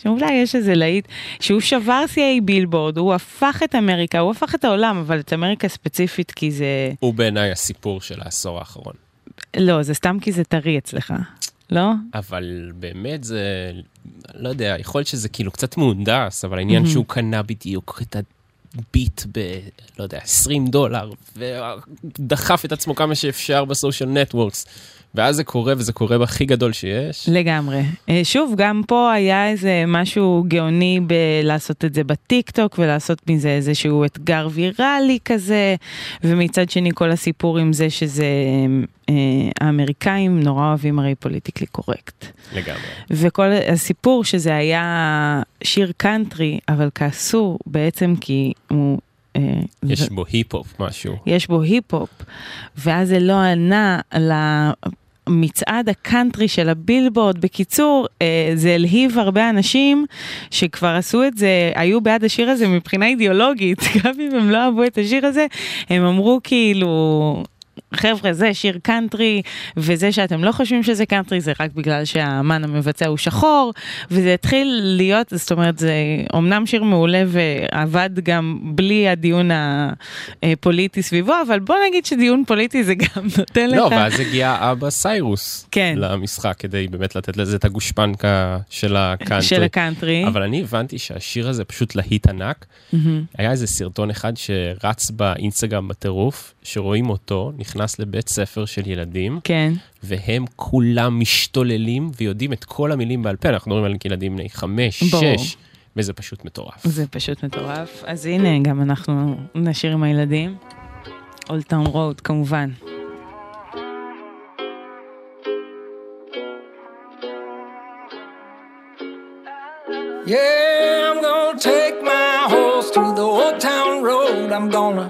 שאולי יש איזה להיט, שהוא שבר שיאי בילבורד, הוא הפך את אמריקה, הוא הפך את העולם, אבל את אמריקה ספציפית כי זה... הוא בעיניי הסיפור של העשור האחרון. לא, זה סתם כי זה טרי אצלך, לא? אבל באמת זה, לא יודע, יכול להיות שזה כאילו קצת מהונדס, אבל העניין. שהוא קנה בדיוק את ה beat ב, לא יודע, 20 דולר, ודחף את עצמו כמה שאפשר ב social networks, ואז זה קורה, וזה קורה בהכי גדול שיש. לגמרי. אה, שוב, גם פה היה איזה משהו גאוני בלעשות את זה בטיק טוק ולעשות מזה איזשהו אתגר ויראלי כזה, ומצד שני כל הסיפור עם זה שזה, אה, האמריקאים נורא אוהבים הרי פוליטיקלי קורקט. לגמרי. וכל הסיפור שזה היה שיר קאנטרי, אבל כעסו בעצם כי הוא... אה, יש זה- בו היפ-הופ משהו. יש בו היפ-הופ, ואז זה לא עלה למצעד הקאנטרי של הבילבורד. בקיצור, אה, זה הלהיב הרבה אנשים שכבר עשו את זה, היו בעד השיר הזה מבחינה אידיאולוגית, גם אם הם לא אהבו את השיר הזה, הם אמרו כאילו... חבר'ה, זה שיר קאנטרי, וזה שאתם לא חושבים שזה קאנטרי זה רק בגלל שהאמן המבצע הוא שחור, וזה התחיל להיות, זאת אומרת, זה אומנם שיר מעולה ועבד גם בלי הדיון הפוליטי סביבו, אבל בוא נגיד שדיון פוליטי זה גם נותן לך... לא, ואז הגיע אבא סיירוס כן. למשחק, כדי באמת לתת לזה את הגושפנקה של הקאנטרי. של הקאנטרי. אבל אני הבנתי שהשיר הזה פשוט להיט ענק. מהמם. היה איזה סרטון אחד שרץ באינסטגרם בטירוף, שרואים אותו, נכנס לבית ספר של ילדים, כן. והם כולם משתוללים ויודעים את כל המילים בעל פה, אנחנו מדברים על ילדים בני חמש, ברור. שש, וזה פשוט מטורף. זה פשוט מטורף. אז הנה, גם אנחנו נשאיר עם הילדים. אולד טאון רוד, כמובן. Yeah, I'm gonna take my horse to the old town road. I'm gonna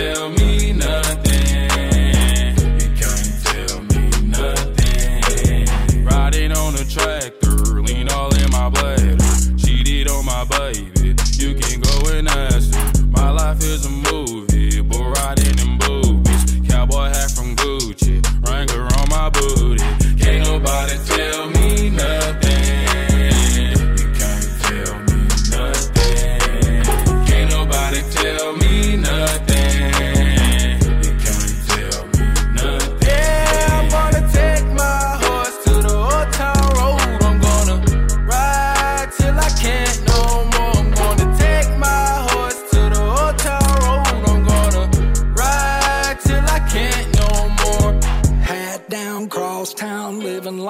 tell me nothing. You can't tell me nothing. Riding on a tractor, lean all in my bladder. Cheated on my baby, you can go and ask her. My life is a movie.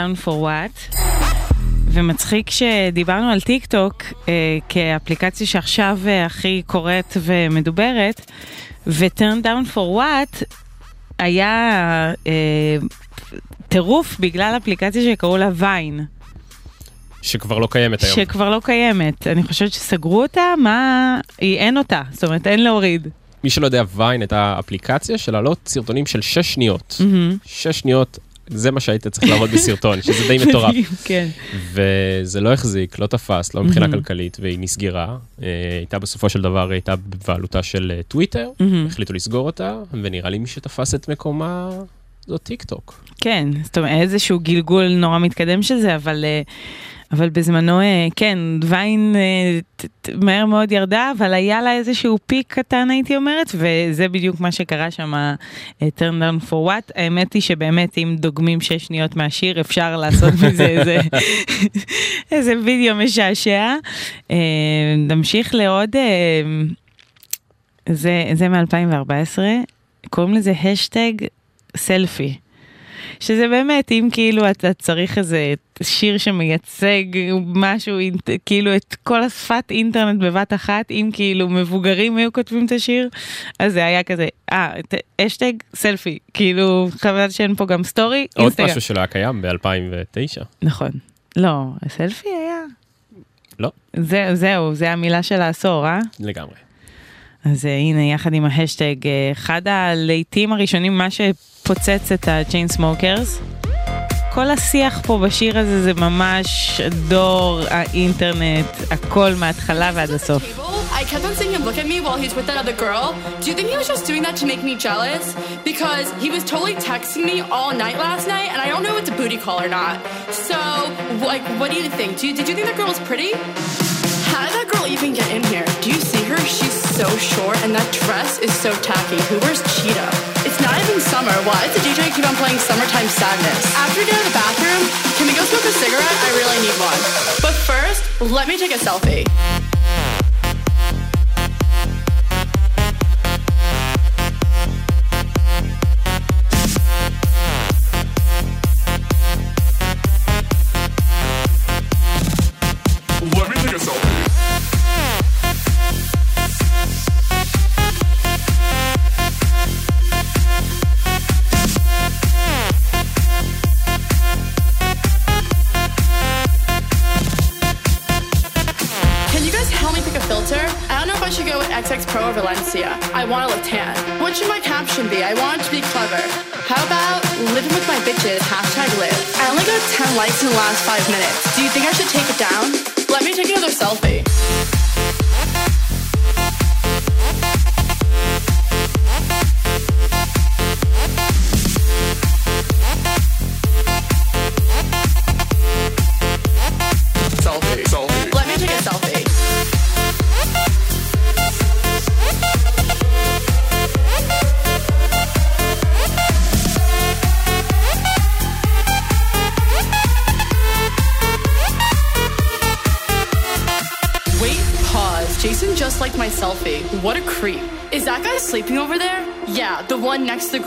down for what. ומצחיק שדיברנו על טיק טוק אה, כאפליקציה שעכשיו אה, הכי קוראת ומדוברת, ו-turn down for what היה אה, טירוף בגלל אפליקציה שקראו לה ויין, שכבר לא קיימת היום. שכבר לא קיימת. אני חושבת שסגרו אותה, מה... היא אין אותה, זאת אומרת אין להוריד. מי שלא יודע, ויין הייתה אפליקציה של להעלות סרטונים של 6 שניות. מהמם. 6 שניות, זה מה שהיית צריך לעבוד בסרטון, שזה די מטורף. כן. וזה לא החזיק, לא תפס, לא מבחינה. כלכלית, והיא נסגרה. אה, הייתה בסופו של דבר, הייתה בבעלותה של אה, טוויטר. החליטו לסגור אותה, ונראה לי מי שתפס את מקומה זו טיק טוק. כן, זאת אומרת, איזשהו גלגול נורא מתקדם של זה, אבל, אה, אבל בזמנו, אה, כן, ויין אה, מהר מאוד ירדה, אבל היה לה איזשהו פיק קטן, הייתי אומרת, וזה בדיוק מה שקרה שם, אה, turn down for what. האמת היא שבאמת, אם דוגמים שש שניות מהשיר, אפשר לעשות מזה איזה, איזה וידאו משעשע. נמשיך לעוד, זה, זה מ-2014, קוראים לזה השטג סלפי. שזה באמת, אם כאילו אתה צריך איזה שיר שמייצג משהו, כאילו את כל השפת אינטרנט בבת אחת, אם כאילו מבוגרים היו כותבים את השיר, אז זה היה כזה, אה, האשטג סלפי, כאילו חבל שאין פה גם סטורי, עוד אינסטגרם. משהו שלא היה קיים ב-2009. נכון. לא, הסלפי היה. לא. זה, זהו, זה המילה של העשור, אה? לגמרי. אז אה, הנה, יחד עם ההשטג, אה, אחד הלהיטים הראשונים, מה שפוצץ את ה-Chainsmokers. כל השיח פה בשיר הזה זה ממש דור האינטרנט, הכל מההתחלה ועד הסוף. I kept on seeing him look at me while he's with that other girl. Do you think he was just doing that to make me jealous? Because he was totally texting me all night last night, and I don't know if it's a booty call or not. So, like, what do you think? Do you, did you think that girl was pretty? How did that girl even get in here? Do you see her? She's so short, and that dress is so tacky. Who wears cheetah? It's not even summer. Why does the DJ keep on playing Summertime Sadness? After out of the bathroom, can we go smoke a cigarette? I really need one. But first, let me take a selfie.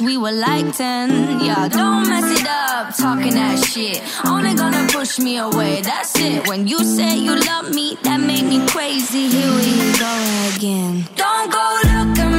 we were like 10. Yeah, don't mess it up, talking that shit. Only gonna push me away, that's it. When you say you love me, that made me crazy. Here we go again. Don't go look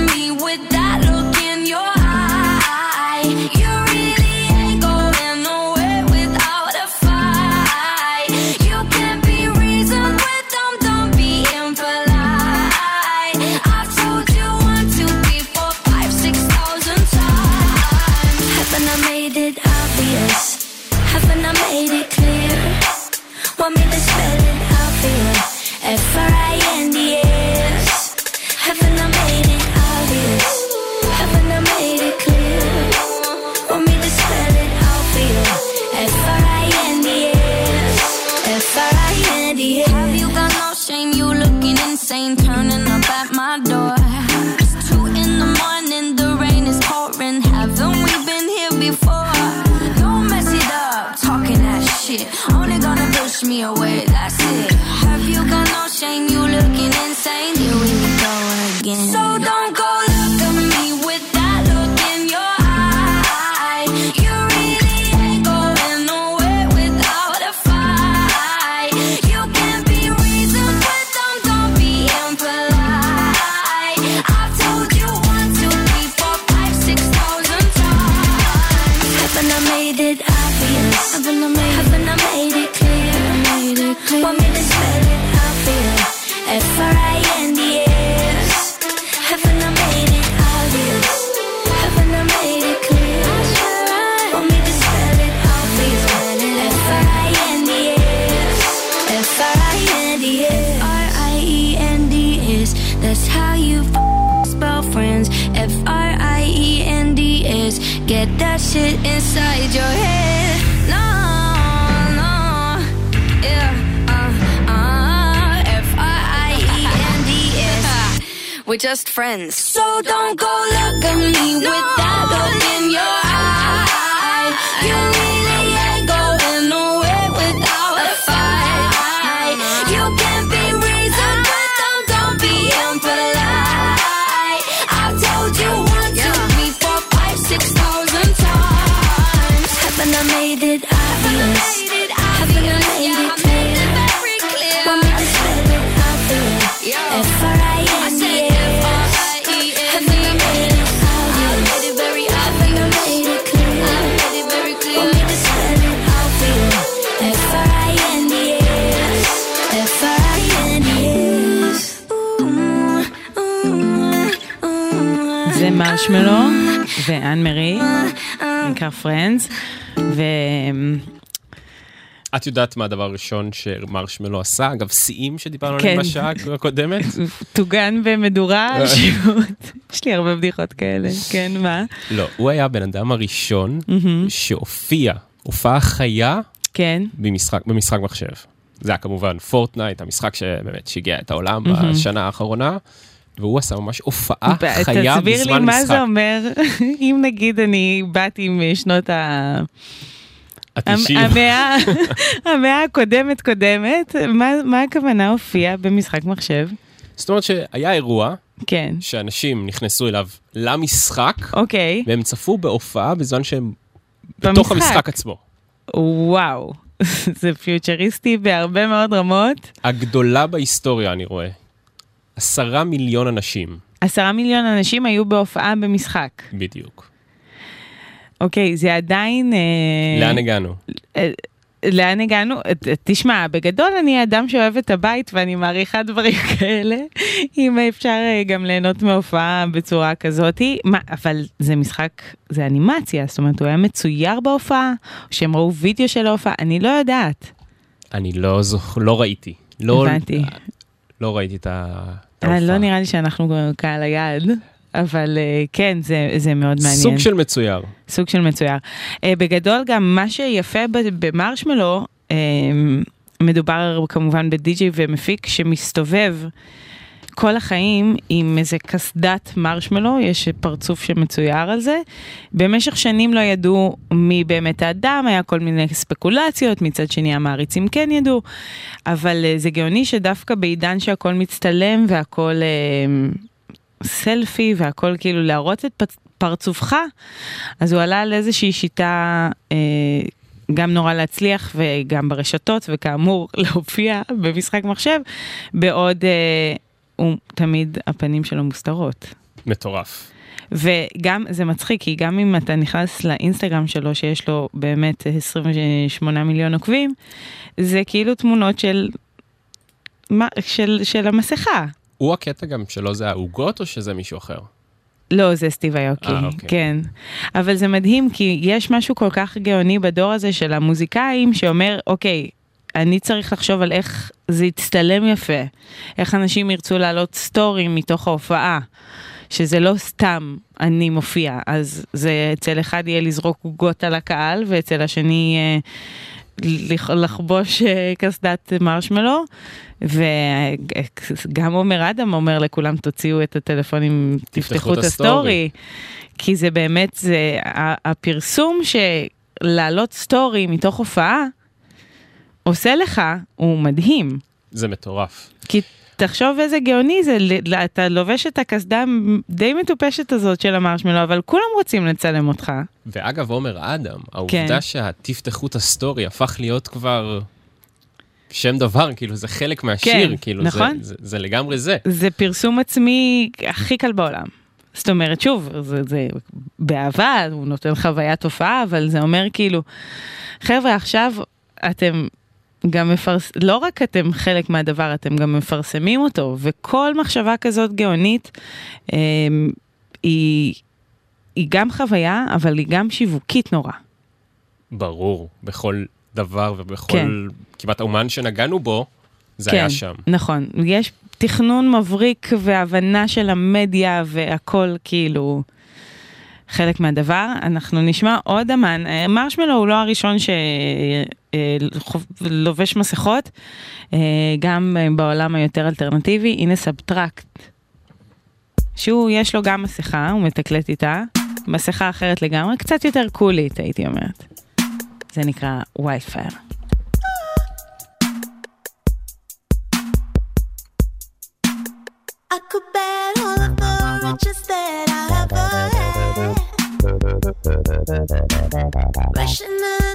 We're just friends. So don't go look at me with that look in your eye. You מרשמלו ואן מרי, נקרא Friends, ו... את יודעת מה הדבר הראשון שמרשמלו עשה? אגב, שיאים שדיברנו כן. עליהם בשעה הקודמת? טוגן במדורה, שירות. יש לי הרבה בדיחות כאלה, כן, מה? לא, הוא היה הבן אדם הראשון. שהופיע, הופעה חיה כן. במשחק, מחשב. זה היה כמובן פורטנייט, המשחק שבאמת שיגע את העולם. בשנה האחרונה, והוא עשה ממש הופעה חיה תסביר לי בזמן מה משחק. זה אומר, אם נגיד אני באתי משנות ה... המאה, המאה הקודמת קודמת, מה, מה הכוונה הופיע במשחק מחשב? זאת אומרת שהיה אירוע, כן. שאנשים נכנסו אליו למשחק, אוקיי. והם צפו בהופעה בזמן שהם בתוך במשחק. המשחק עצמו. וואו, זה פיוטריסטי בהרבה מאוד רמות. הגדולה בהיסטוריה, אני רואה. עשרה מיליון אנשים, עשרה מיליון אנשים היו בהופעה במשחק. בדיוק. אוקיי, זה עדיין... אה, לאן הגענו? אה, לאן הגענו? אה, תשמע, בגדול אני אדם שאוהב את הבית ואני מעריכה דברים כאלה, אם אפשר גם ליהנות מהופעה בצורה כזאת. מה, אבל זה משחק, זה אנימציה, זאת אומרת, הוא היה מצויר בהופעה, או שהם ראו וידאו של ההופעה, אני לא יודעת. אני לא זוכר, לא ראיתי. לא, הבנתי. לא ראיתי את ה... אה. לא נראה לי שאנחנו קהל היעד, אבל אה, כן, זה, זה מאוד מעניין. סוג של מצויר. סוג של מצויר. Uh, בגדול גם מה שיפה במרשמלו, מדובר כמובן בדי-ג'יי ומפיק שמסתובב כל החיים עם איזה קסדת מרשמלו, יש פרצוף שמצויר על זה. במשך שנים לא ידעו מי באמת האדם, היה כל מיני ספקולציות, מצד שני המעריצים כן ידעו, אבל uh, זה גאוני שדווקא בעידן שהכל מצטלם והכל... Uh, סלפי והכל כאילו להראות את פרצופך, אז הוא עלה על איזושהי שיטה אה, גם נורא להצליח וגם ברשתות וכאמור להופיע במשחק מחשב, בעוד אה, הוא תמיד הפנים שלו מוסתרות. מטורף. וגם זה מצחיק כי גם אם אתה נכנס לאינסטגרם שלו שיש לו באמת 28 מיליון עוקבים, זה כאילו תמונות של, מה, של, של המסכה. הוא הקטע גם שלו זה העוגות או שזה מישהו אחר? לא, זה סטיב איוקי, אה, אוקיי. כן. אבל זה מדהים, כי יש משהו כל כך גאוני בדור הזה של המוזיקאים, שאומר, אוקיי, אני צריך לחשוב על איך זה יצטלם יפה, איך אנשים ירצו להעלות סטורים מתוך ההופעה, שזה לא סתם אני מופיע, אז זה אצל אחד יהיה לזרוק עוגות על הקהל, ואצל השני לח- לחבוש אה, קסדת מרשמלו, וגם עומר אדם אומר לכולם תוציאו את הטלפונים, תפתחו את הסטורי, כי זה באמת, זה הפרסום שלהעלות סטורי מתוך הופעה עושה לך, הוא מדהים. זה מטורף. כי תחשוב איזה גאוני זה, אתה לובש את הקסדה די מטופשת הזאת של המרשמלו, אבל כולם רוצים לצלם אותך. ואגב, עומר אדם, כן. העובדה שתפתחו את הסטורי הפך להיות כבר שם דבר, כאילו זה חלק מהשיר, כן, כאילו נכון. זה, זה, זה לגמרי זה. זה פרסום עצמי הכי קל בעולם. זאת אומרת, שוב, זה, זה באהבה, הוא נותן חוויית הופעה, אבל זה אומר כאילו, חבר'ה, עכשיו אתם גם מפרס... לא רק אתם חלק מהדבר, אתם גם מפרסמים אותו, וכל מחשבה כזאת גאונית אה, היא, היא גם חוויה, אבל היא גם שיווקית נורא. ברור, בכל דבר ובכל כן. כמעט אומן שנגענו בו, זה היה שם. נכון, יש תכנון מבריק והבנה של המדיה והכל כאילו חלק מהדבר. אנחנו נשמע עוד אמן, אה, מרשמלו הוא לא הראשון שלובש מסכות, אה, גם אה, בעולם היותר אלטרנטיבי, הנה סאבטרקט. שהוא, יש לו גם מסכה, הוא מתקלט איתה, מסכה אחרת לגמרי, קצת יותר קולית הייתי אומרת. זה נקרא Wildfire. Rushing the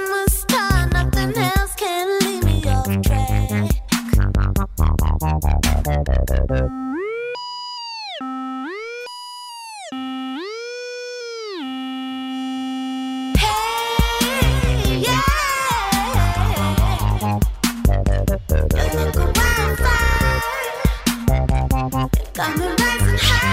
that I ever had.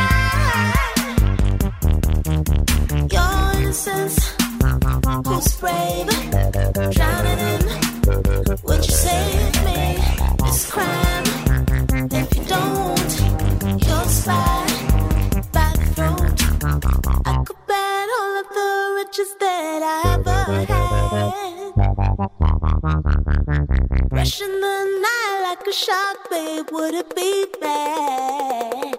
Rushing the night like a shark, babe, would it be bad?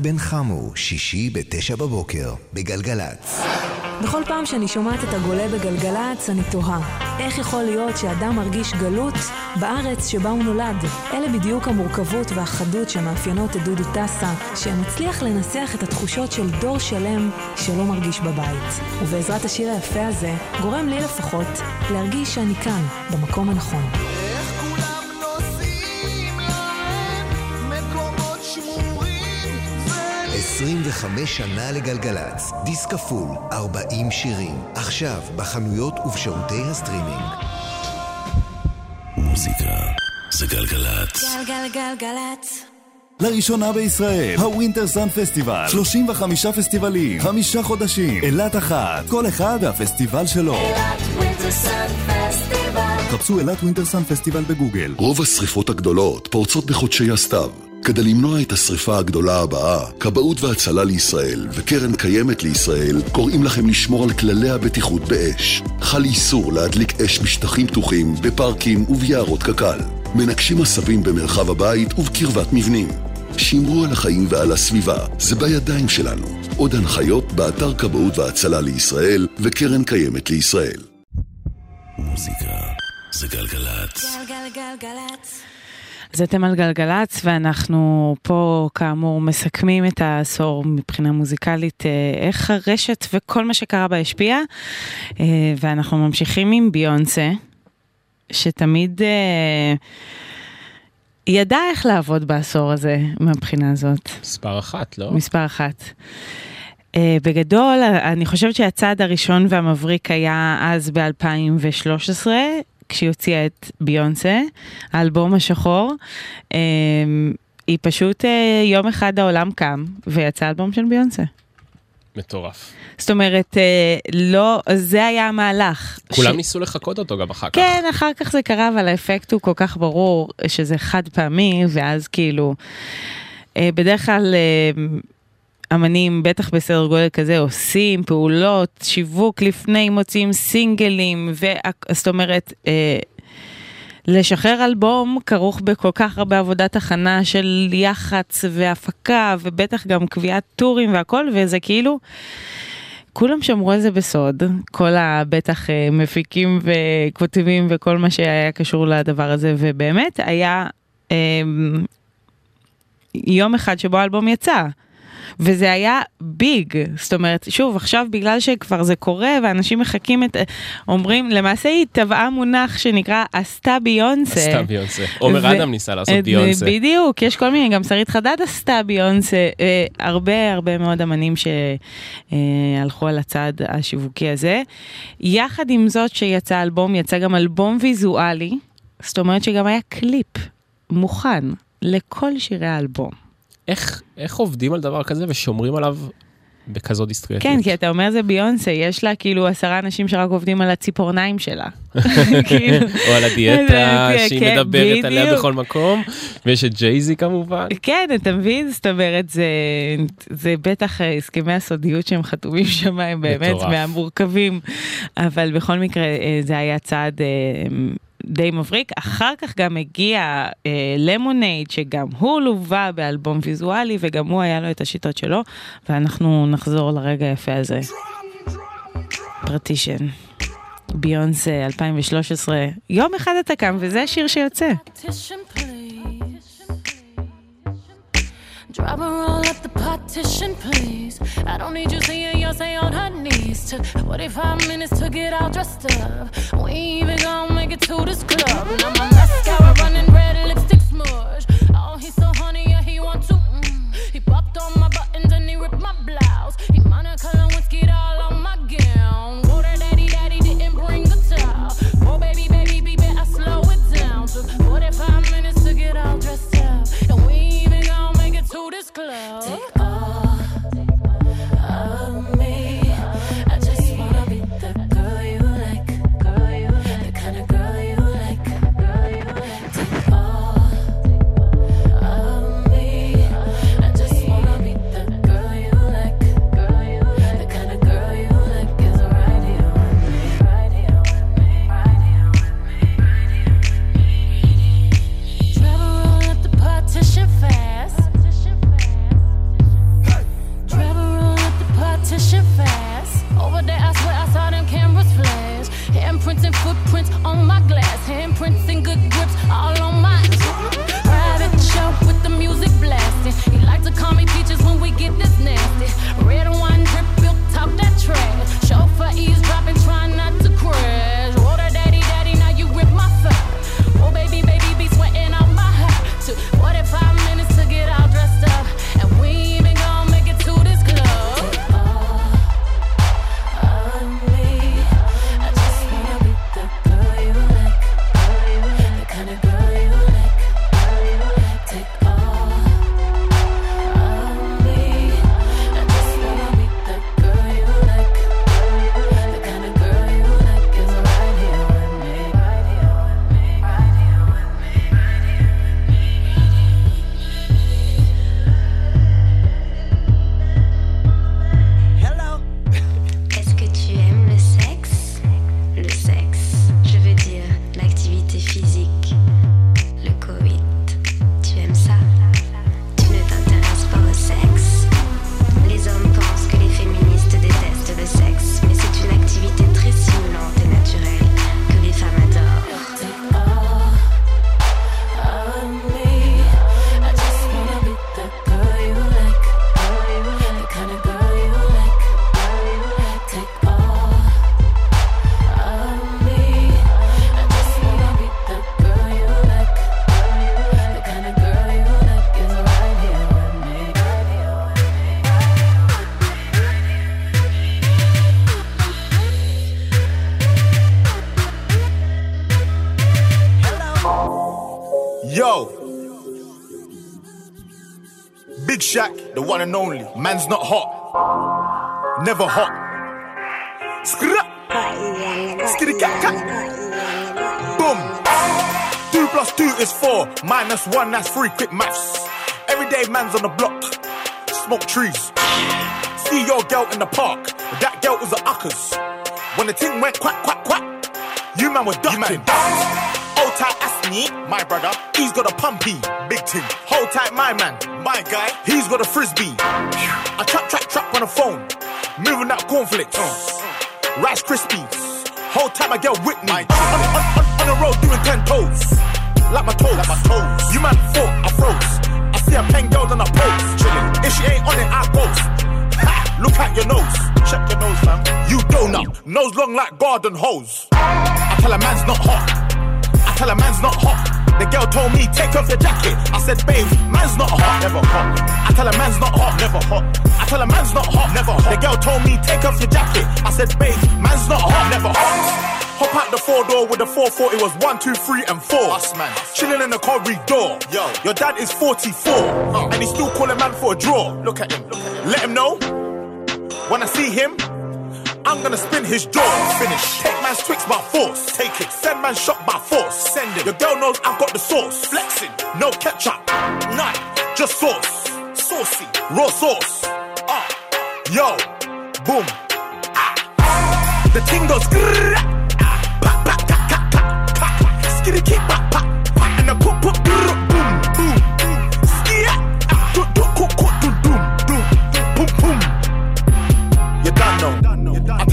בן חמו, שישי בתשע בבוקר, בגלגלצ. בכל פעם שאני שומעת את הגולה בגלגלצ, אני תוהה, איך יכול להיות שאדם מרגיש גלות בארץ שבה הוא נולד? אלה בדיוק המורכבות והחדות שמאפיינות את דודו טסה, שמצליח לנסח את התחושות של דור שלם שלא מרגיש בבית. ובעזרת השיר היפה הזה, גורם לי לפחות להרגיש שאני כאן, במקום הנכון. 25 שנה לגלגלצ, דיסק כפול, 40 שירים. עכשיו, בחנויות ובשירותי הסטרימינג. מוזיקה זה גלגלצ. גלגלגלגלצ. לראשונה בישראל, ה Winter Sun Festival. 35 פסטיבלים, חמישה חודשים, אילת אחת. כל אחד והפסטיבל שלו. Winter Sun Festival. חפשו אילת Winter Sun Festival בגוגל. רוב השריפות הגדולות פורצות בחודשי הסתיו. כדי למנוע את השריפה הגדולה הבאה, כבאות והצלה לישראל וקרן קיימת לישראל קוראים לכם לשמור על כללי הבטיחות באש. חל איסור להדליק אש בשטחים פתוחים, בפארקים וביערות קק"ל. מנקשים עשבים במרחב הבית ובקרבת מבנים. שמרו על החיים ועל הסביבה, זה בידיים שלנו. עוד הנחיות באתר כבאות והצלה לישראל וקרן קיימת לישראל. מוזיקה זה גלגלצ. גלגלגלגלצ. אז אתם על גלגלצ, ואנחנו פה כאמור מסכמים את העשור מבחינה מוזיקלית, אה, איך הרשת וכל מה שקרה בה השפיע, אה, ואנחנו ממשיכים עם ביונסה, שתמיד אה, ידע איך לעבוד בעשור הזה מהבחינה הזאת. מספר אחת, לא? מספר אחת. Uh, בגדול, אני חושבת שהצעד הראשון והמבריק היה אז ב-2013, כשהיא הוציאה את ביונסה, האלבום השחור. Uh, היא פשוט, uh, יום אחד העולם קם, ויצא אלבום של ביונסה. מטורף. זאת אומרת, uh, לא, זה היה המהלך. כולם ניסו לחקות אותו גם אחר כך. כן, אחר כך זה קרה, אבל האפקט הוא כל כך ברור, שזה חד פעמי, ואז כאילו, אה, בדרך כלל אה, אמנים, בטח בסדר גודל כזה, עושים פעולות, שיווק לפני, מוציאים סינגלים, וה- זאת אומרת, אה, לשחרר אלבום כרוך בכל כך הרבה עבודת הכנה של יח"צ והפקה, ובטח גם קביעת טורים והכל, וזה כאילו... כולם שמרו על זה בסוד, כל הבטח אה, מפיקים וכותבים וכל מה שהיה קשור לדבר הזה, ובאמת היה אה, יום אחד שבו האלבום יצא. וזה היה ביג, זאת אומרת, שוב, עכשיו בגלל שכבר זה קורה ואנשים מחכים את, אומרים, למעשה היא טבעה מונח שנקרא עשתה ביונסה. עשתה ביונסה. עומר ו- אדם ניסה לעשות אה, ביונסה. בדיוק, יש כל מיני, גם שרית חדד עשתה ביונסה, אה, הרבה הרבה מאוד אמנים שהלכו על הצד השיווקי הזה. יחד עם זאת שיצא אלבום, יצא גם אלבום ויזואלי, זאת אומרת שגם היה קליפ מוכן לכל שירי האלבום. איך, איך עובדים על דבר כזה ושומרים עליו בכזו דיסקרטיות? כן, כי אתה אומר זה ביונסה, יש לה כאילו עשרה אנשים שרק עובדים על הציפורניים שלה. כאילו- או על הדיאטה שהיא כן, מדברת עליה. בכל מקום, ויש את ג'ייזי כמובן. כן, אתה מבין? זאת אומרת, זה, זה בטח אה, הסכמי הסודיות שהם חתומים שם, הם באמת. מהמורכבים, אבל בכל מקרה אה, זה היה צעד אה, די מבריק. אחר כך גם הגיע אה, למונייד, שגם הוא לווה באלבום ויזואלי, וגם הוא היה לו את השיטות שלו, ואנחנו נחזור לרגע היפה הזה. פרטישן. ביונסה 2013, יום אחד אתה קם וזה השיר שיוצא. Drop a roll up the partition, please. I don't need you seeing Beyonce on her knees. Took 45 minutes to get all dressed up. We ain't even gonna make it to this club. Now my mascara running red, lipstick smudge. Oh, he's so honey, yeah, he want to. Mm. He popped on my buttons and he ripped my blouse. He Monica Lewinsky all on my gown. road is closed. Footprints and footprints on my glass, handprints and good grips all on my private show with the music blasting. He likes to call me peaches when we get this nasty. Man's not hot. Never hot. Skra. Skitty cat cat. Boom. Two plus two is four. Minus one, that's three. Quick maths. Everyday man's on the block. Smoke trees. See your girl in the park. That girl was a uckers. When the thing went quack, quack, quack, you man were ducking. Hold tight, Asni, my brother. He's got a pumpy, big thing. Hold tight, my man, my guy. He's got a frisbee. I trap, trap, trap on the phone. Moving that cornflakes. Rice Krispies. Hold tight, my girl Whitney. On, on, on, on the road doing ten toes. Like my toes. Like my toes. You man thought I froze. I see a pen girls on a pose. Chilling. If she ain't on it, I boast. Ha! Look at your nose. Check your nose, fam. You donut. Nose long like garden hose. I tell a man's not hot. I tell a man's not hot. The girl told me, take off your jacket. I said, babe, man's not hot. Never hot. I tell a man's not hot. Never hot. I tell a man's not hot. Never hot. The girl told me, take off your jacket. I said, babe, man's not hot. Never hot. Hop out the four door with the four four. It was one, two, three, and four. Us, man. Chilling in the corridor. Yo. Your dad is 44. And he's still calling man for a draw. Look at him. Let him know. When I see him, I'm gonna spin his jaw. Finish. Take man's twix by force. Take it. Send man shot by force. Send it. Your girl knows I've got the sauce. Flexing. No ketchup. None. Just sauce. Saucy. Raw sauce. Ah. Yo. Boom. Ah. The ting goes. Ah. Skitty keep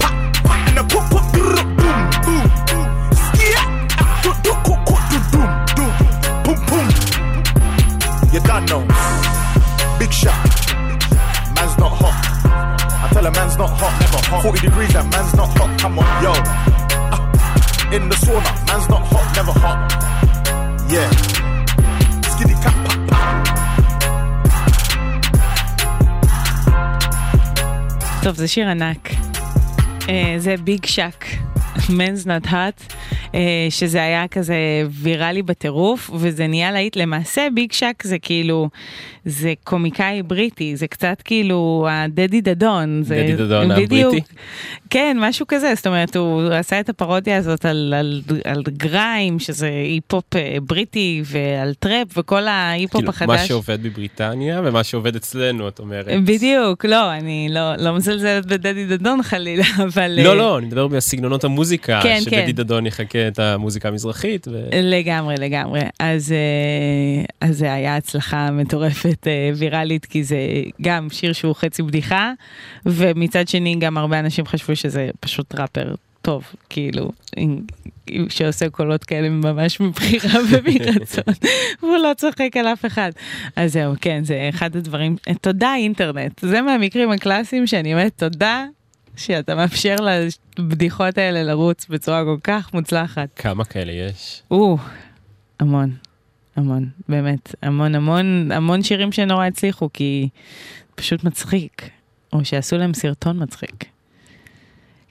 pa. And the pop, pop, boom, boom, boom. Do, do, ko, do, doom, doom. Boom, boom. Big shot. Man's not hot. I tell a man's not hot, never hot. 40 degrees, that man's not hot. Come on, yo. Ah, in the sauna, man's not hot, never hot. Yeah. טוב, זה שיר ענק. אה, זה ביג שק, Man's Not Hot, אה, שזה היה כזה ויראלי בטירוף, וזה נהיה להיט. למעשה ביג שק זה כאילו, זה קומיקאי בריטי, זה קצת כאילו הדדי דדון. זה דדי דדון בדיוק. הבריטי? כן, משהו כזה, זאת אומרת, הוא עשה את הפרודיה הזאת על, על, על grime, שזה היפ-הופ אה, בריטי, ועל trap, וכל ההיפ-הופ כאילו, החדש. מה שעובד בבריטניה ומה שעובד אצלנו, את אומרת. בדיוק, לא, אני לא, לא מזלזלת בדדי דדון חלילה, אבל... לא, אה, לא, אני מדבר בסגנונות המוזיקה, כן, שדדי כן. דדון יחקה את המוזיקה המזרחית. ו... לגמרי, לגמרי. אז, אה, אז זה היה הצלחה מטורפת אה, ויראלית, כי זה גם שיר שהוא חצי בדיחה, ומצד שני גם הרבה אנשים חשבו שזה פשוט ראפר טוב, כאילו, שעושה קולות כאלה ממש מבחירה ומרצון, והוא לא צוחק על אף אחד. אז זהו, כן, זה אחד הדברים, תודה אינטרנט, זה מהמקרים הקלאסיים שאני אומרת תודה. שאתה מאפשר לבדיחות האלה לרוץ בצורה כל כך מוצלחת. כמה כאלה יש? או, המון, המון, באמת, המון המון, המון שירים שנורא הצליחו, כי פשוט מצחיק, או שעשו להם סרטון מצחיק.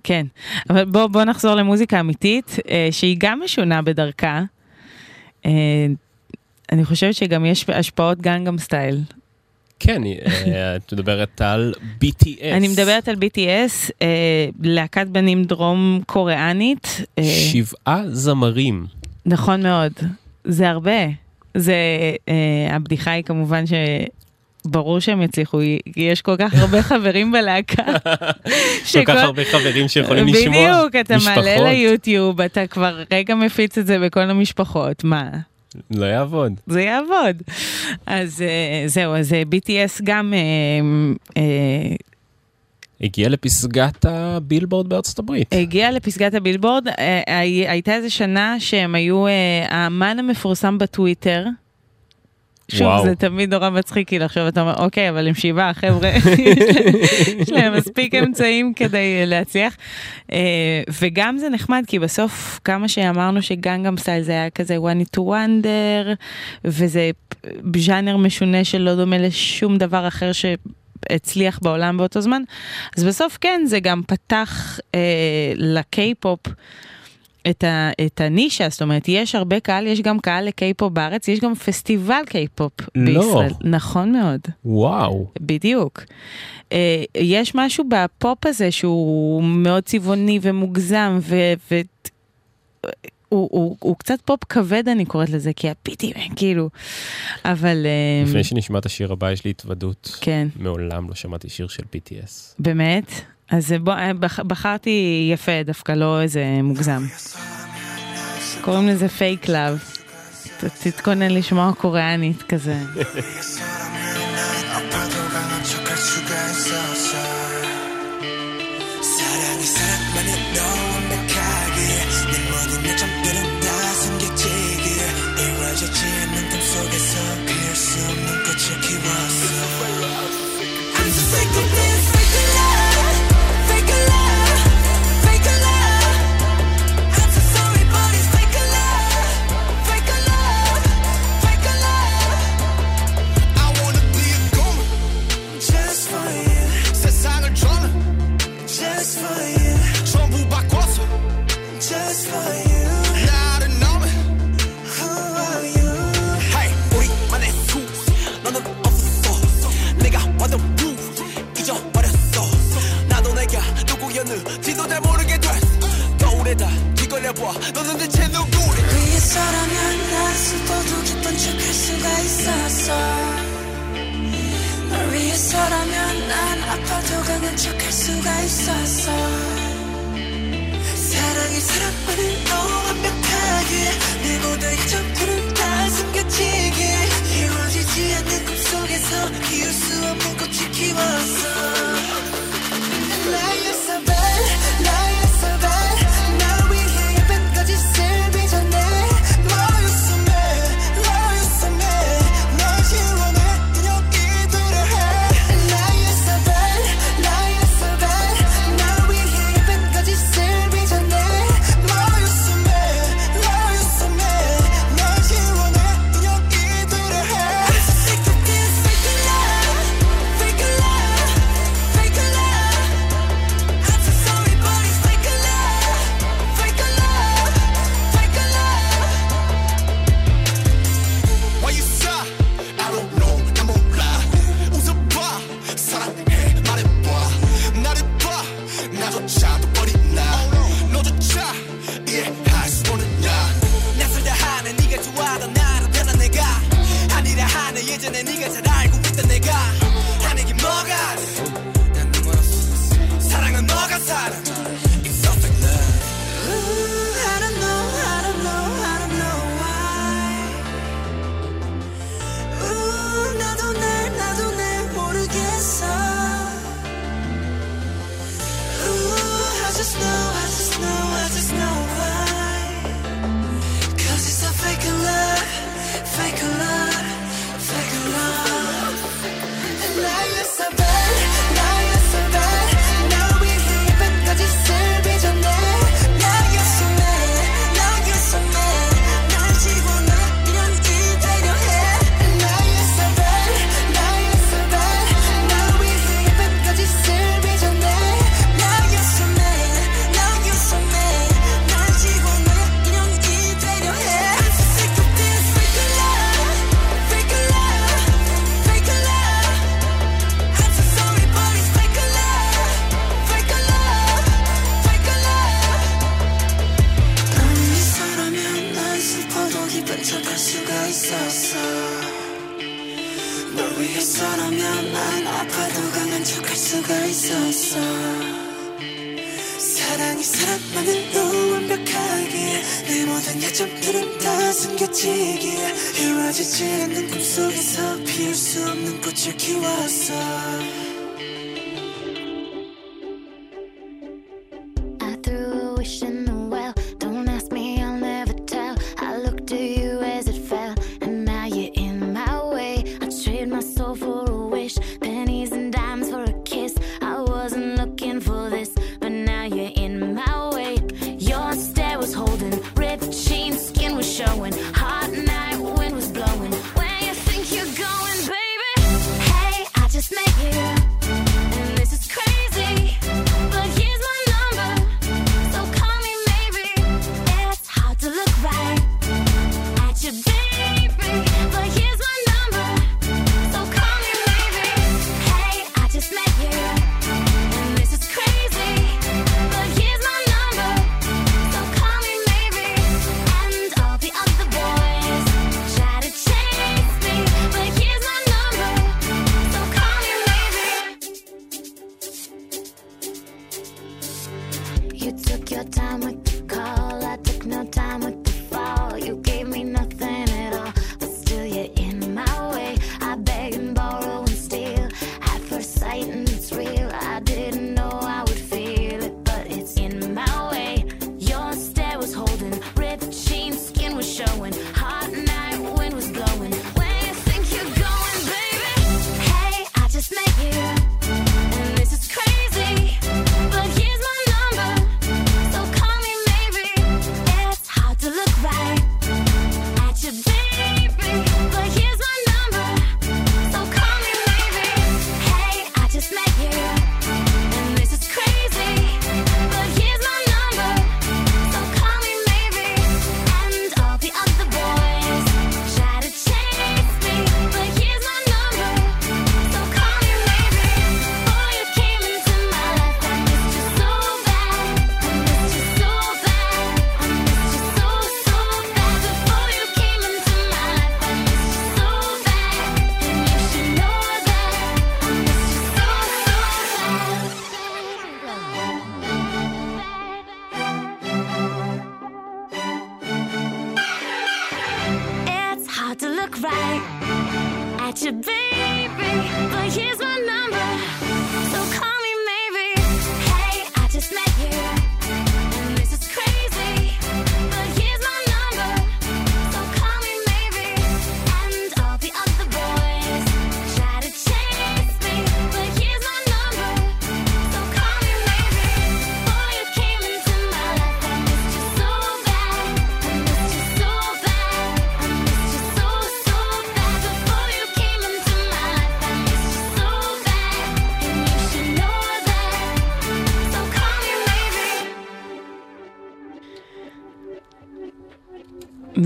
כן, אבל בוא, בוא נחזור למוזיקה אמיתית, אה, שהיא גם משונה בדרכה. אה, אני חושבת שגם יש השפעות גנגם סטייל. כן, אה, את מדברת על BTS. אני מדברת על BTS, אה, להקת בנים דרום קוריאנית. אה, שבעה זמרים. נכון מאוד, זה הרבה. זה, הבדיחה היא כמובן ש... ברור שהם יצליחו, יש כל כך הרבה חברים בלהקה. כל כך הרבה חברים שיכולים לשמוע. בדיוק, אתה מעלה משפחות. ליוטיוב, אתה כבר רגע מפיץ את זה בכל המשפחות, מה? לא יעבוד. זה יעבוד. אז אה, זהו, אז אה, BTS גם אה, הגיע לפסגת הבילבורד בארצות הברית. הגיע לפסגת הבילבורד, הי- הייתה איזה שנה שהם היו האמן המפורסם בטוויטר שוב, וואו. זה תמיד נורא מצחיק, כי לחשוב אתה אומר, אוקיי, אבל עם שבעה, חבר'ה, יש להם מספיק אמצעים כדי אה, להצליח. אה, וגם זה נחמד, כי בסוף, כמה שאמרנו שגנגם סטייל זה היה כזה one hit wonder, וזה ז'אנר משונה שלא דומה לשום דבר אחר ש... הצליח בעולם באותו זמן, אז בסוף כן, זה גם פתח אה, לקיי-פופ את, ה, את הנישה, זאת אומרת, יש הרבה קהל, יש גם קהל לקיי-פופ בארץ, יש גם פסטיבל קיי-פופ לא. בישראל. נכון מאוד. וואו. בדיוק. אה, יש משהו בפופ הזה שהוא מאוד צבעוני ומוגזם, ו... ו... הוא, הוא, הוא קצת פופ כבד אני קוראת לזה, כי הביטים, כאילו, אבל... אה, לפני שנשמע את השיר הבא, יש לי התוודות. כן. מעולם לא שמעתי שיר של BTS. באמת? אז בוא, אה, בח, בחרתי יפה דווקא, לא איזה מוגזם. קוראים לזה Fake Love. תתכונן לשמוע קוריאנית כזה. 지도 잘 모르게 됐어 거울에다 뒤걸려봐. 너는 대체 누구래? 위에 서라면 난 수도도 기쁜 척할 수가 있었어. 널 위에 서라면 난 아파도 강한 척할 수가 있었어.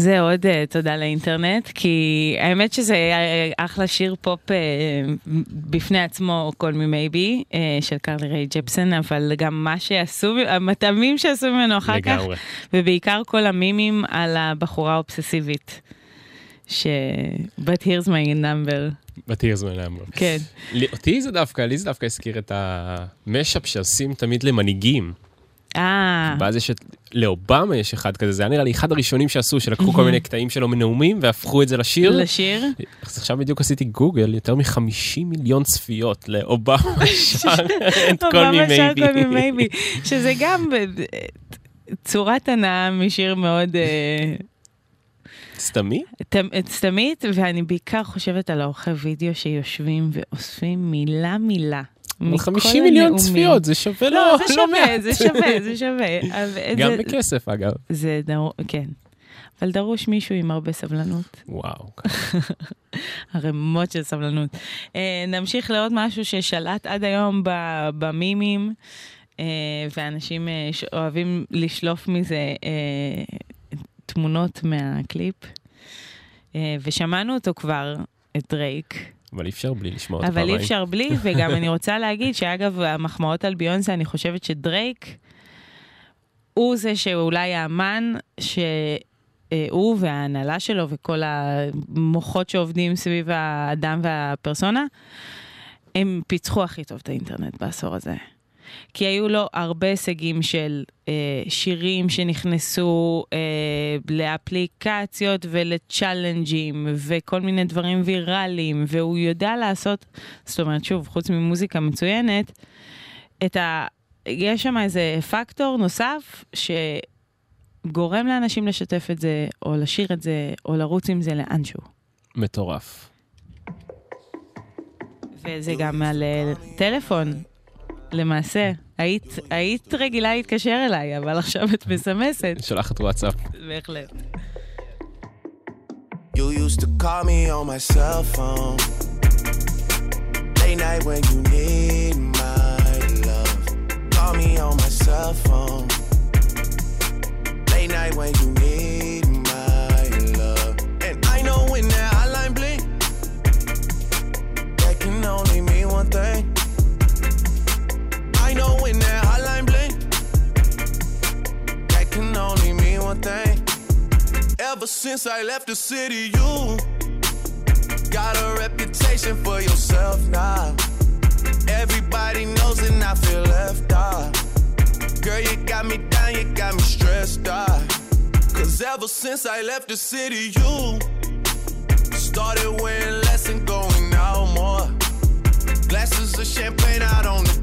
זה עוד אה, תודה לאינטרנט, כי האמת שזה היה אחלה שיר פופ אה, בפני עצמו, Maybe, אה, של קרלי ריי ג'פסון, אבל גם מה שעשו, המטעמים שעשו ממנו אחר כך, לגמרי. ובעיקר כל המימים על הבחורה האובססיבית, ש... But here's my number. בתיר זמן למה. כן. אותי זה דווקא, לי זה דווקא הזכיר את המשאפ שעושים תמיד למנהיגים. אה, ואז יש את, לאובמה יש אחד כזה, זה היה נראה לי אחד הראשונים שעשו, שלקחו כל מיני קטעים שלו מנאומים והפכו את זה לשיר. לשיר? אז עכשיו בדיוק עשיתי גוגל, יותר מ-50 מיליון צפיות לאובמה שר את כל מי אובמה שר מייבי. שזה גם ב- צורת הנאה משיר מאוד... אה, סתמי? סתמית, ואני בעיקר חושבת על העורכי וידאו שיושבים ואוספים מילה מילה. אבל מכל 50 מיליון הנאומים. צפיות, זה שווה לא, לא זה לא שווה, מעט. זה שווה, זה שווה. גם זה- בכסף אגב. זה דרוש, כן. אבל דרוש מישהו עם הרבה סבלנות. וואו. ערימות של סבלנות. אה, נמשיך לעוד משהו ששלט עד היום במימים, אה, ואנשים אה, ש- אוהבים לשלוף מזה אה, תמונות מהקליפ. אה, ושמענו אותו כבר, את דרייק. אבל אי אפשר בלי לשמוע אבל פעמיים. אי אפשר בלי, וגם אני רוצה להגיד שאגב, המחמאות על ביונסה, אני חושבת שדרייק הוא זה שאולי האמן שהוא וההנהלה שלו וכל המוחות שעובדים סביב האדם והפרסונה, הם פיצחו הכי טוב את האינטרנט בעשור הזה. כי היו לו הרבה הישגים של אה, שירים שנכנסו אה, לאפליקציות ולצ'אלנג'ים וכל מיני דברים ויראליים, והוא יודע לעשות, זאת אומרת, שוב, חוץ ממוזיקה מצוינת, את ה... יש שם איזה פקטור נוסף שגורם לאנשים לשתף את זה, או לשיר את זה, או לרוץ עם זה לאנשהו. מטורף. וזה גם על אה, טלפון, למעשה. היית, היית רגילה להתקשר אליי, אבל עכשיו את מסמסת. שולחת וואטסאפ. בהחלט. You used to call me on my cell phone. Late night when you need my love. Call me on my cell phone. Late night when you need my love. And I know when that hotline blink, that can only mean one thing. I know when that hotline blink, that can only mean one thing. Ever since I left the city, you got a reputation for yourself now. Everybody knows and I feel left out. Girl, you got me down, you got me stressed out. Cause ever since I left the city, you started wearing less and going out more. Glasses of champagne out on the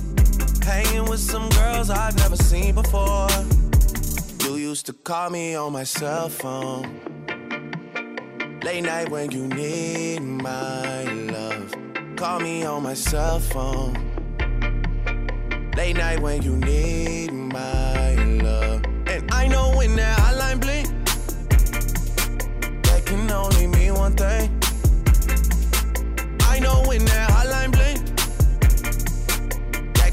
Hanging with some girls I've never seen before. You used to call me on my cell phone. Late night when you need my love. Call me on my cell phone. Late night when you need my love. And I know when that hotline blink, that can only mean one thing. I know when that hotline blink,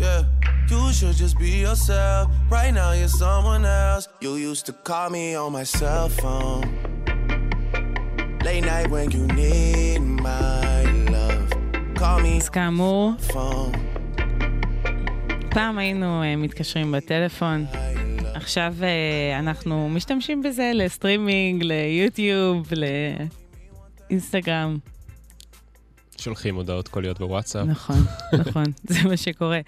Yeah. You should just be yourself. Right now, you're someone else. You used to call me on my cell phone. Late night when you need my love. Call me אז כאמור, phone. פעם היינו אה, מתקשרים בטלפון, עכשיו אה, אנחנו משתמשים בזה לסטרימינג, ליוטיוב, לאינסטגרם. שולחים הודעות קוליות בוואטסאפ. נכון, נכון, זה מה שקורה.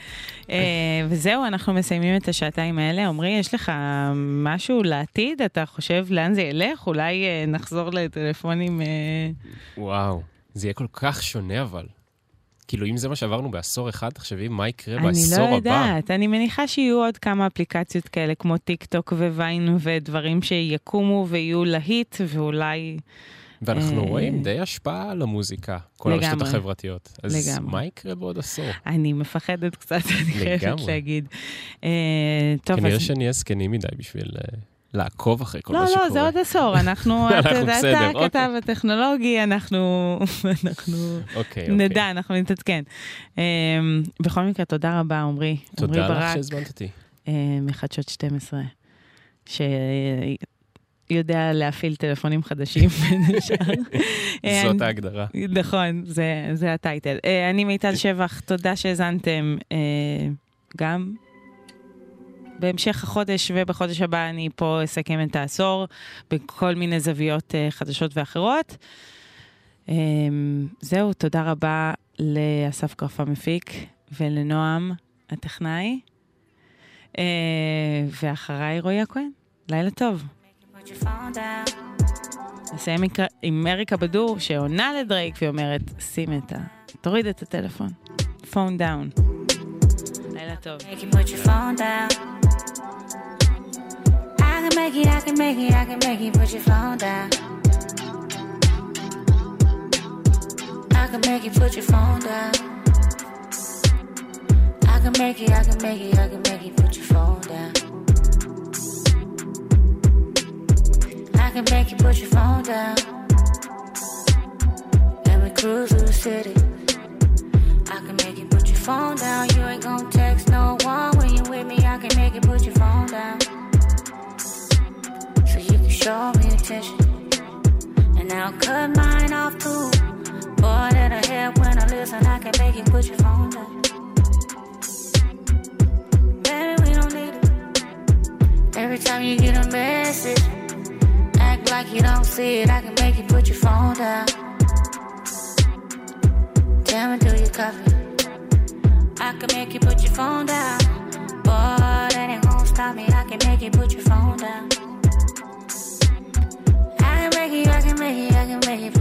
אה, וזהו, אנחנו מסיימים את השעתיים האלה. עמרי, יש לך משהו לעתיד? אתה חושב לאן זה ילך? אולי אה, נחזור לטלפונים... אה, וואו, זה יהיה כל כך שונה אבל. כאילו, אם זה מה שעברנו בעשור אחד, תחשבי מה יקרה אני בעשור לא הבא. יודעת, אני מניחה שיהיו עוד כמה אפליקציות כאלה, כמו טיק טוק וויין ודברים שיקומו ויהיו להיט, ואולי... ואנחנו אה, רואים די השפעה על המוזיקה, כל הרשתות. החברתיות. אז לגמרי. מה יקרה בעוד עשור? אני מפחדת קצת, אני חייבת. להגיד. אה, טוב, כנראה אז... שנהיה זקנים מדי בשביל אה, לעקוב אחרי כל לא, מה שקורה. לא, זה עוד עשור, אנחנו, אתה יודע, בסדר, אתה אוקיי. הכתב הטכנולוגי, אנחנו אנחנו אוקיי, נדע, אנחנו נתעדכן. אה, בכל מקרה, תודה רבה, עמרי. תודה לך שהזמנת אותי. מחדשות 12, שיודע להפעיל טלפונים חדשים בין השאר. אה, זאת אני- ההגדרה. נכון, זה, זה הטייטל. אה, אני מיטל שבח, תודה שהאזנתם. אה, גם בהמשך החודש ובחודש הבא אני פה אסכם את העשור בכל מיני זוויות אה, חדשות ואחרות. אה, זהו, תודה רבה לאסף קרף המפיק ולנועם הטכנאי. אה, ואחריי רועי הכהן. לילה טוב. נסיים עם- אריקה באדו שעונה לדרייק ואומרת, שים את ה... תוריד את הטלפון. Phone Down. לילה טוב. I can make it, I can make it, I can make you put your phone down. I can make you put your phone down. I can make it, I can make it, I can make you put your phone down. Can make you put your phone down. And we cruise through the city. I can make you put your phone down. You ain't gon' text no one when you with me. I can make you put your phone down. So you can show me attention. And I'll cut mine off too. Boy, that'll help when I listen. I can make you put your phone down. Baby, we don't need it. Every time you get a message, like you don't see it, I can make you put your phone down. Tell me, do you cover? I can make you put your phone down. Boy, that ain't gonna stop me. I can make you put your phone down. I can make you, I can make you, I can make you